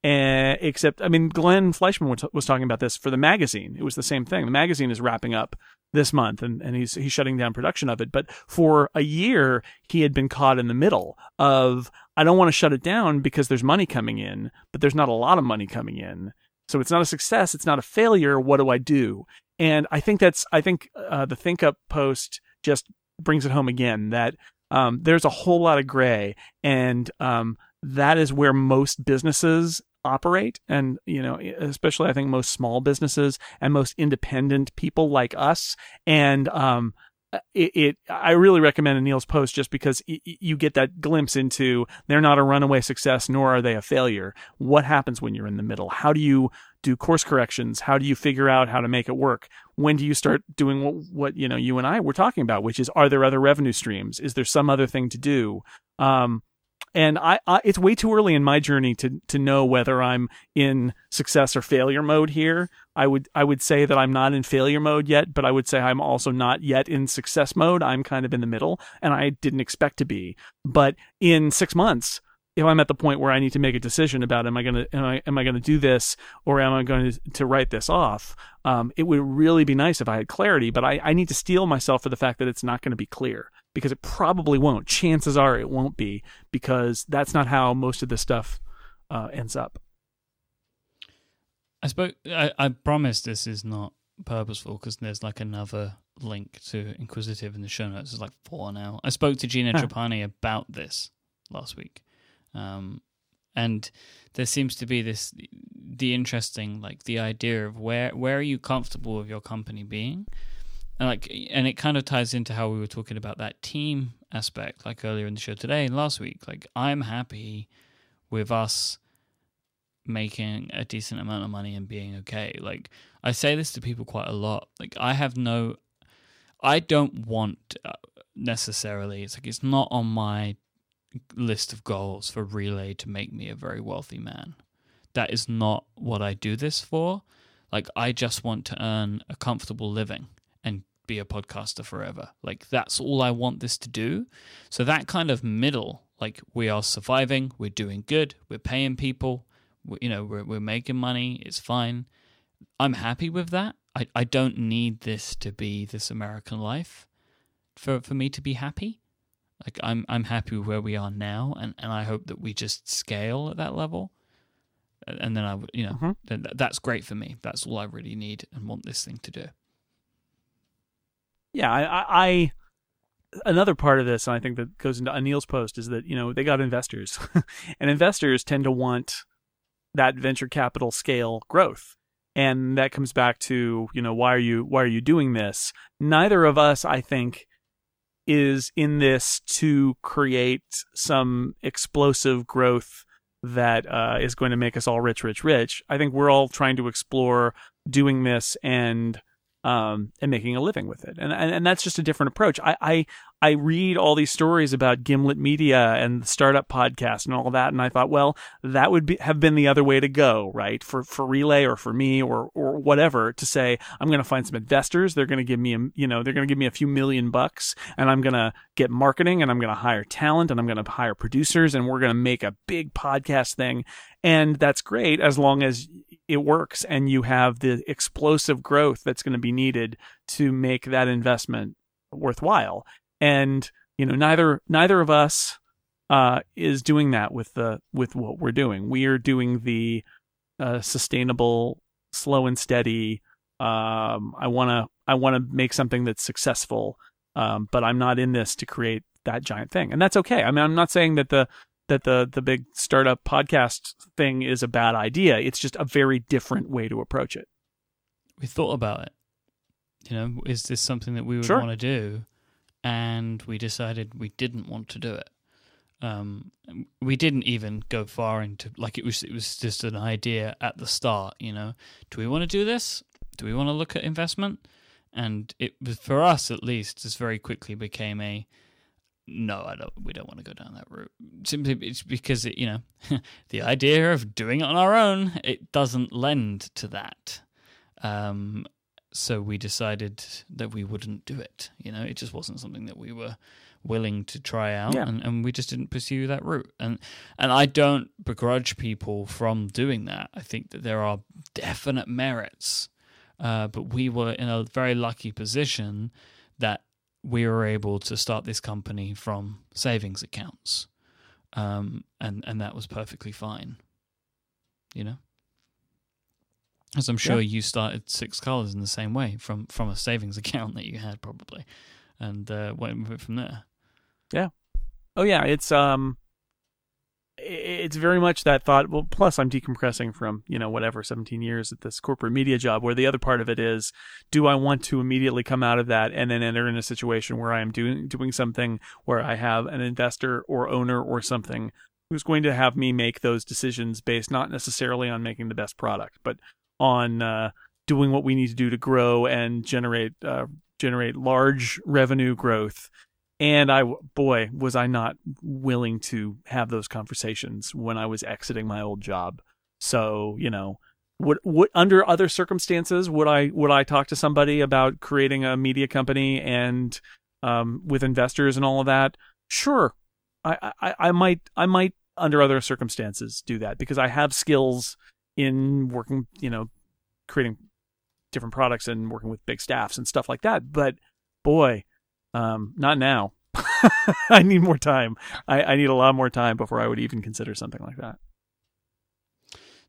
and except, I mean, Glenn Fleishman was, was, talking about this for the magazine. It was the same thing. The magazine is wrapping up this month, and, and he's he's shutting down production of it. But for a year, he had been caught in the middle of I don't want to shut it down because there's money coming in, but there's not a lot of money coming in. So it's not a success. It's not a failure. What do I do? And I think that's I think uh, the ThinkUp post just brings it home again that um, there's a whole lot of gray, and um, that is where most businesses operate and you know especially i think most small businesses and most independent people like us and um it, it, I really recommend Anil's post just because you get that glimpse into they're not a runaway success nor are they a failure. What happens when you're in the middle? How do you do course corrections? How do you figure out how to make it work? When do you start doing what, what you know you and I were talking about, which is are there other revenue streams? Is there some other thing to do? Um, and I, I, it's way too early in my journey to to know whether I'm in success or failure mode here. I would I would say that I'm not in failure mode yet, but I would say I'm also not yet in success mode. I'm kind of in the middle, and I didn't expect to be. But in six months, if I'm at the point where I need to make a decision about am I to am I am I to do this or am I going to, to write this off, um, it would really be nice if I had clarity. But I, I need to steel myself for the fact that it's not going to be clear because it probably won't. Chances are it won't be because that's not how most of this stuff uh, ends up. I spoke. I, I promise this is not purposeful because there's like another link to Inquisitive in the show notes. It's like four now. I spoke to Gina huh. Trapani about this last week, um, and there seems to be this the interesting like the idea of where where are you comfortable with your company being and like and it kind of ties into how we were talking about that team aspect like earlier in the show today and last week. Like i'm happy with us making a decent amount of money and being okay. Like i say this to people quite a lot. Like i have no i don't want uh, necessarily it's like it's not on my list of goals for relay to make me a very wealthy man. That is not what i do this for. Like i just want to earn a comfortable living be a podcaster forever. Like that's all I want this to do. So that kind of middle, like we are surviving, we're doing good, we're paying people, we, you know, we're we're making money, it's fine. I'm happy with that. I, I don't need this to be this American life for for me to be happy. Like I'm I'm happy with where we are now, and, and I hope that we just scale at that level. And then I, would, you know, mm-hmm. that's great for me. That's all I really need and want this thing to do yeah, I, I, another part of this, and I think that goes into Anil's post, is that you know they got investors, and investors tend to want that venture capital scale growth. and that comes back to you know why are you why are you doing this? Neither of us, I think, is in this to create some explosive growth that uh, is going to make us all rich, rich, rich. I think we're all trying to explore doing this and um, and making a living with it. And, and, and that's just a different approach. I, I, I read all these stories about Gimlet Media and the startup podcast and all that. And I thought, well, that would be, have been the other way to go, right? For, for Relay or for me or, or whatever to say, I'm going to find some investors. They're going to give me, a, you know, they're going to give me a few million bucks and I'm going to get marketing and I'm going to hire talent and I'm going to hire producers and we're going to make a big podcast thing. And that's great as long as it works and you have the explosive growth that's going to be needed to make that investment worthwhile. And you know, neither neither of us uh, is doing that with the with what we're doing. We are doing the uh, sustainable, slow and steady. Um, I want to I want to make something that's successful, um, but I'm not in this to create that giant thing, and that's okay. I mean, I'm not saying that the that the the big startup podcast thing is a bad idea. It's just a very different way to approach it. We thought about it. You know, is this something that we would Sure. want to do? And we decided we didn't want to do it. Um, we didn't even go far into like it was. It was just an idea at the start. You know, do we want to do this? Do we want to look at investment? And it was for us at least. This very quickly became a no. I don't. We don't want to go down that route. Simply, it's because it, you know, the idea of doing it on our own it doesn't lend to that. Um, so we decided that we wouldn't do it. You know, it just wasn't something that we were willing to try out, Yeah. and, and we just didn't pursue that route. And and I don't begrudge people from doing that. I think that there are definite merits, uh, but we were in a very lucky position that we were able to start this company from savings accounts, um, and and that was perfectly fine. You know. As I'm sure you started Six Colors in the same way from from a savings account that you had probably, and uh, went with it from there. Yeah. Oh yeah, it's um, it's very much that thought. Well, plus I'm decompressing from you know whatever 17 years at this corporate media job. Where the other part of it is, do I want to immediately come out of that and then enter in a situation where I am doing doing something where I have an investor or owner or something who's going to have me make those decisions based not necessarily on making the best product, but on uh, doing what we need to do to grow and generate uh, generate large revenue growth. And I, boy, was I not willing to have those conversations when I was exiting my old job. So, you know, would, would under other circumstances would I would I talk to somebody about creating a media company and um, with investors and all of that? Sure, I, I I might I might under other circumstances do that because I have skills in working, you know, creating different products and working with big staffs and stuff like that. But boy, um, not now. I need more time. I, I need a lot more time before I would even consider something like that.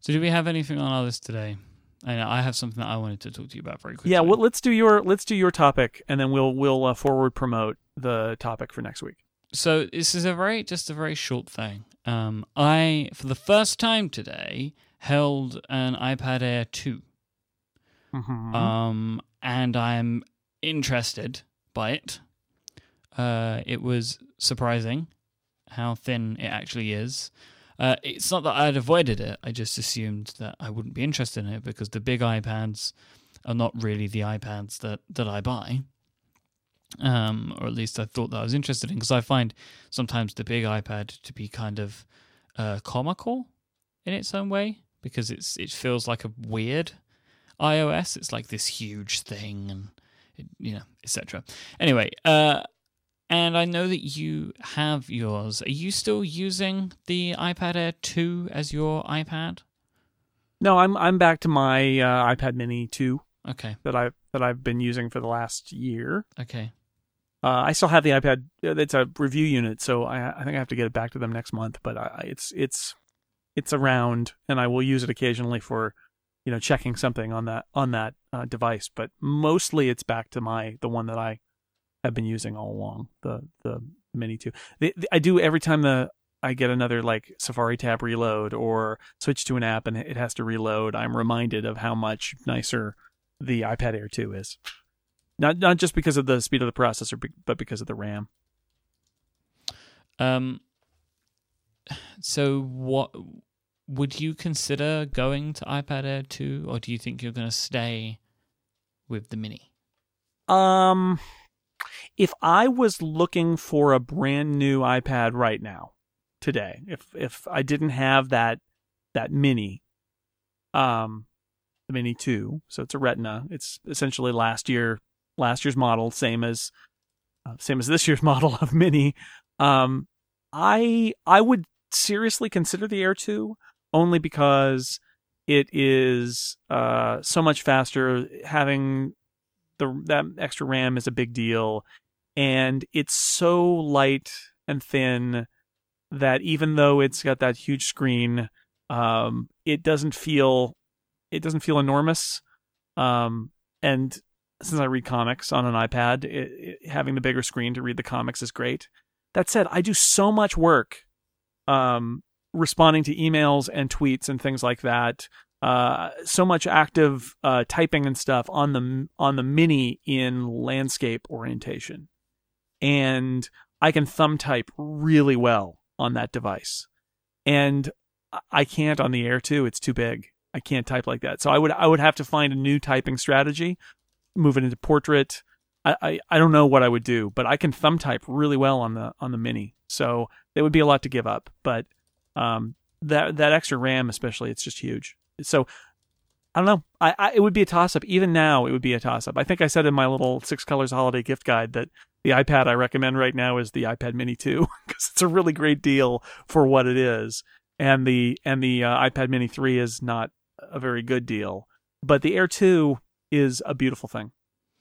So, do we have anything on our list today? I know I have something that I wanted to talk to you about very quickly. Yeah, well, let's do your let's do your topic, and then we'll we'll uh, forward promote the topic for next week. so this is a very just a very short thing. Um, I for the first time today held an iPad Air two. Mm-hmm. um, and I'm interested by it. Uh, it was surprising how thin it actually is. Uh, it's not that I'd avoided it; I just assumed that I wouldn't be interested in it because the big iPads are not really the iPads that that I buy. Um, or at least I thought that I was interested in because I find sometimes the big iPad to be kind of uh, comical in its own way because it's it feels like a weird iOS. It's like this huge thing, and it, you know, etc. Anyway, uh, and I know that you have yours. Are you still using the iPad Air two as your iPad? no, I'm I'm back to my uh, iPad Mini two Okay, that I that I've been using for the last year. okay, Uh, I still have the iPad. uh, It's a review unit, so I, I think I have to get it back to them next month. But I, it's it's it's around, and I will use it occasionally for you know checking something on that on that uh, device. But mostly, it's back to my the one that I have been using all along the the Mini two. The, the- I do every time the I get another like Safari tab reload or switch to an app and it has to reload, I'm reminded of how much nicer the iPad Air 2 is. Not not just because of the speed of the processor, but because of the RAM. Um. So what would you consider going to iPad Air 2 or do you think you're going to stay with the mini? Um if I was looking for a brand new iPad right now, today, if if I didn't have that that mini, um, the Mini Two, so it's a Retina. It's essentially last year last year's model, same as uh, same as this year's model of Mini. Um, I I would seriously consider the Air Two only because it is uh so much faster. Having the that extra RAM is a big deal, and it's so light and thin that even though it's got that huge screen, um, it doesn't feel it doesn't feel enormous. Um, and since I read comics on an iPad, it, it, having the bigger screen to read the comics is great. That said, I do so much work um, responding to emails and tweets and things like that. Uh, so much active uh, typing and stuff on the on the mini in landscape orientation, and I can thumb type really well on that device. And I can't on the Air too. It's too big. I can't type like that. So I would I would have to find a new typing strategy, move it into portrait. I, I, I don't know what I would do, but I can thumb type really well on the on the mini. So it would be a lot to give up. But um, that that extra RAM, especially, it's just huge. So I don't know. I, I it would be a toss up. Even now, it would be a toss up. I think I said in my little six colors holiday gift guide that the iPad I recommend right now is the iPad Mini 2 because it's a really great deal for what it is, and the and the uh, iPad Mini 3 is not a very good deal, but the Air 2 is a beautiful thing.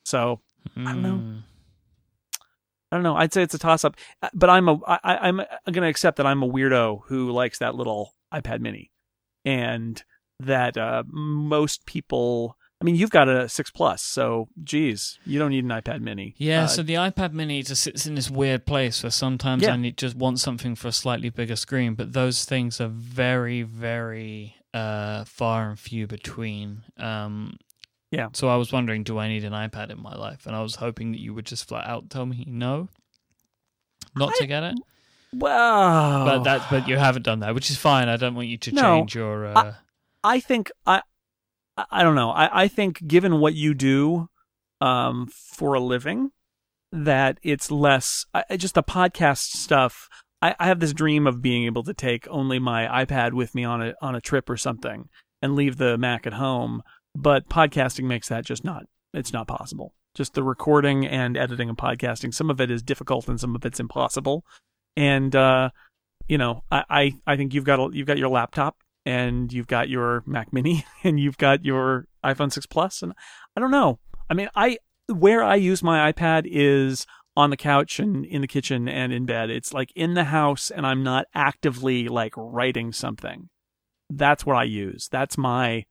So mm. I don't know. Hmm. I don't know. I'd say it's a toss up, uh, but I'm a I, I'm going to accept that I'm a weirdo who likes that little iPad Mini, and that uh, most people I mean, you've got a six plus, so geez, you don't need an iPad Mini. Yeah, uh, so the iPad Mini just sits in this weird place where sometimes yeah. I need just want something for a slightly bigger screen, but those things are very, very uh, far and few between. Um, yeah. So I was wondering, do I need an iPad in my life? And I was hoping that you would just flat out tell me no, not I, to get it. Well, but that, but you haven't done that, which is fine. I don't want you to no, change your. Uh, I, think I I don't know. I, I think given what you do um, for a living, that it's less I, just the podcast stuff. I, I have this dream of being able to take only my iPad with me on a on a trip or something and leave the Mac at home. But podcasting makes that just not it's not possible. Just the recording and editing and podcasting. Some of it is difficult and some of it's impossible. And uh, you know, I, I, I think you've got a, you've got your laptop and you've got your Mac Mini and you've got your iPhone 6 Plus and I don't know. I mean, I where I use my iPad is on the couch and in the kitchen and in bed. It's like in the house and I'm not actively like writing something. That's what I use. That's my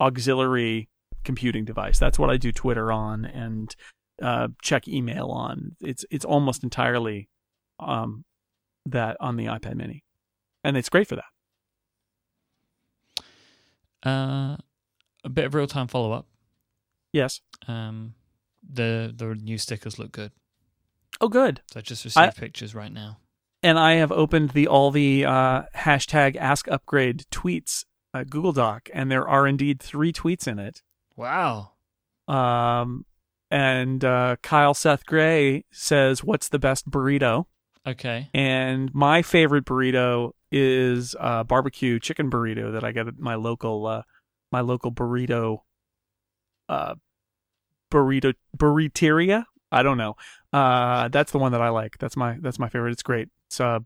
auxiliary computing device. That's what I do Twitter on and uh, check email on. It's it's almost entirely um, that on the iPad Mini, and it's great for that. Uh, a bit of real time follow up. Yes. Um, the the new stickers look good. Oh, good. So I just received I, pictures right now. And I have opened the all the uh, hashtag Ask Upgrade tweets uh, Google Doc, and there are indeed three tweets in it. Wow. Um, and uh, Kyle Seth Gray says, "What's the best burrito?" Okay. And my favorite burrito is a barbecue chicken burrito that I get at my local uh, my local burrito uh, burrito burriteria. I don't know. Uh, that's the one that I like. That's my that's my favorite. It's great. It's uh,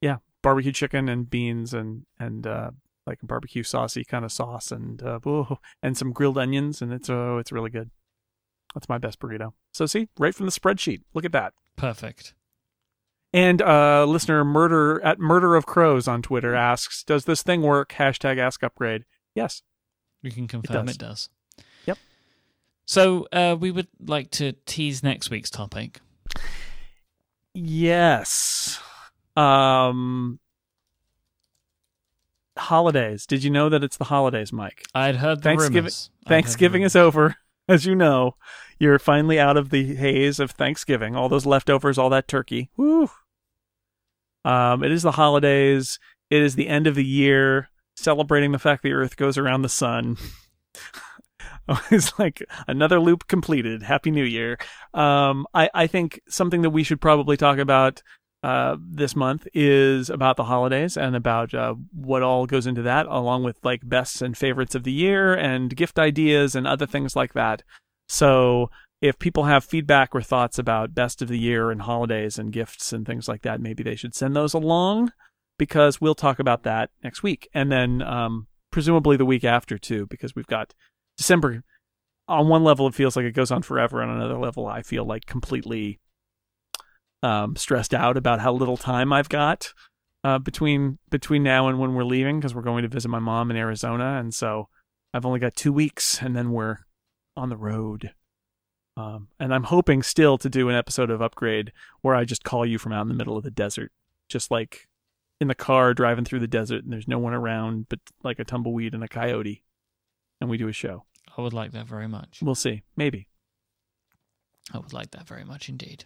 yeah, barbecue chicken and beans and and uh, like a barbecue saucy kind of sauce and uh, ooh, and some grilled onions and it's oh, it's really good. That's my best burrito. So see, right from the spreadsheet. Look at that. Perfect. And uh, listener murder at murder of crows on Twitter asks, "Does this thing work?" Hashtag ask upgrade. Yes, we can confirm it does. It does. Yep. So uh, we would like to tease next week's topic. Yes. Um, holidays. Did you know that it's the holidays, Myke? I'd heard the Thanksgiving- rumors. I'd heard the Thanksgiving is over, as you know. You're finally out of the haze of Thanksgiving. All those leftovers, all that turkey. Woo. Um, it is the holidays. It is the end of the year, celebrating the fact the Earth goes around the sun. it's like another loop completed. Happy New Year. Um, I, I think something that we should probably talk about uh, this month is about the holidays and about uh, what all goes into that, along with like bests and favorites of the year and gift ideas and other things like that. So if people have feedback or thoughts about best of the year and holidays and gifts and things like that, maybe they should send those along because we'll talk about that next week. And then um, presumably the week after too, because we've got December. On one level, it feels like it goes on forever. On another level, I feel like completely um, stressed out about how little time I've got uh, between between now and when we're leaving because we're going to visit my mom in Arizona, and so I've only got two weeks, and then we're on the road. Um, and I'm hoping still to do an episode of Upgrade where I just call you from out in the middle of the desert, just like in the car driving through the desert, and there's no one around but like a tumbleweed and a coyote, and we do a show. I would like that very much. We'll see, maybe. I would like that very much indeed.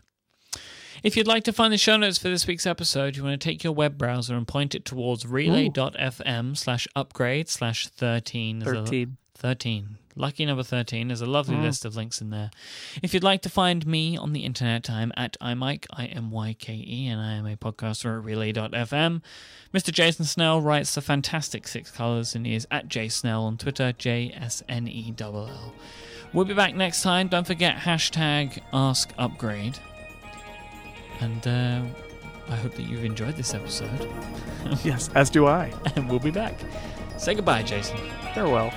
If you'd like to find the show notes for this week's episode, you want to take your web browser and point it towards relay.fm slash upgrade slash 13. Thirteen. 13. Lucky number 13. There's a lovely Mm. list of links in there. If you'd like to find me on the internet, I'm at imyke, I M Y K E, and I am a podcaster at relay.fm. Mr. Jason Snell writes the fantastic Six Colors and he is at jsnell on Twitter, J S N E L L. We'll be back next time. Don't forget hashtag ask upgrade. And uh, I hope that you've enjoyed this episode. yes, as do I. and we'll be back. Say goodbye, Jason. Farewell.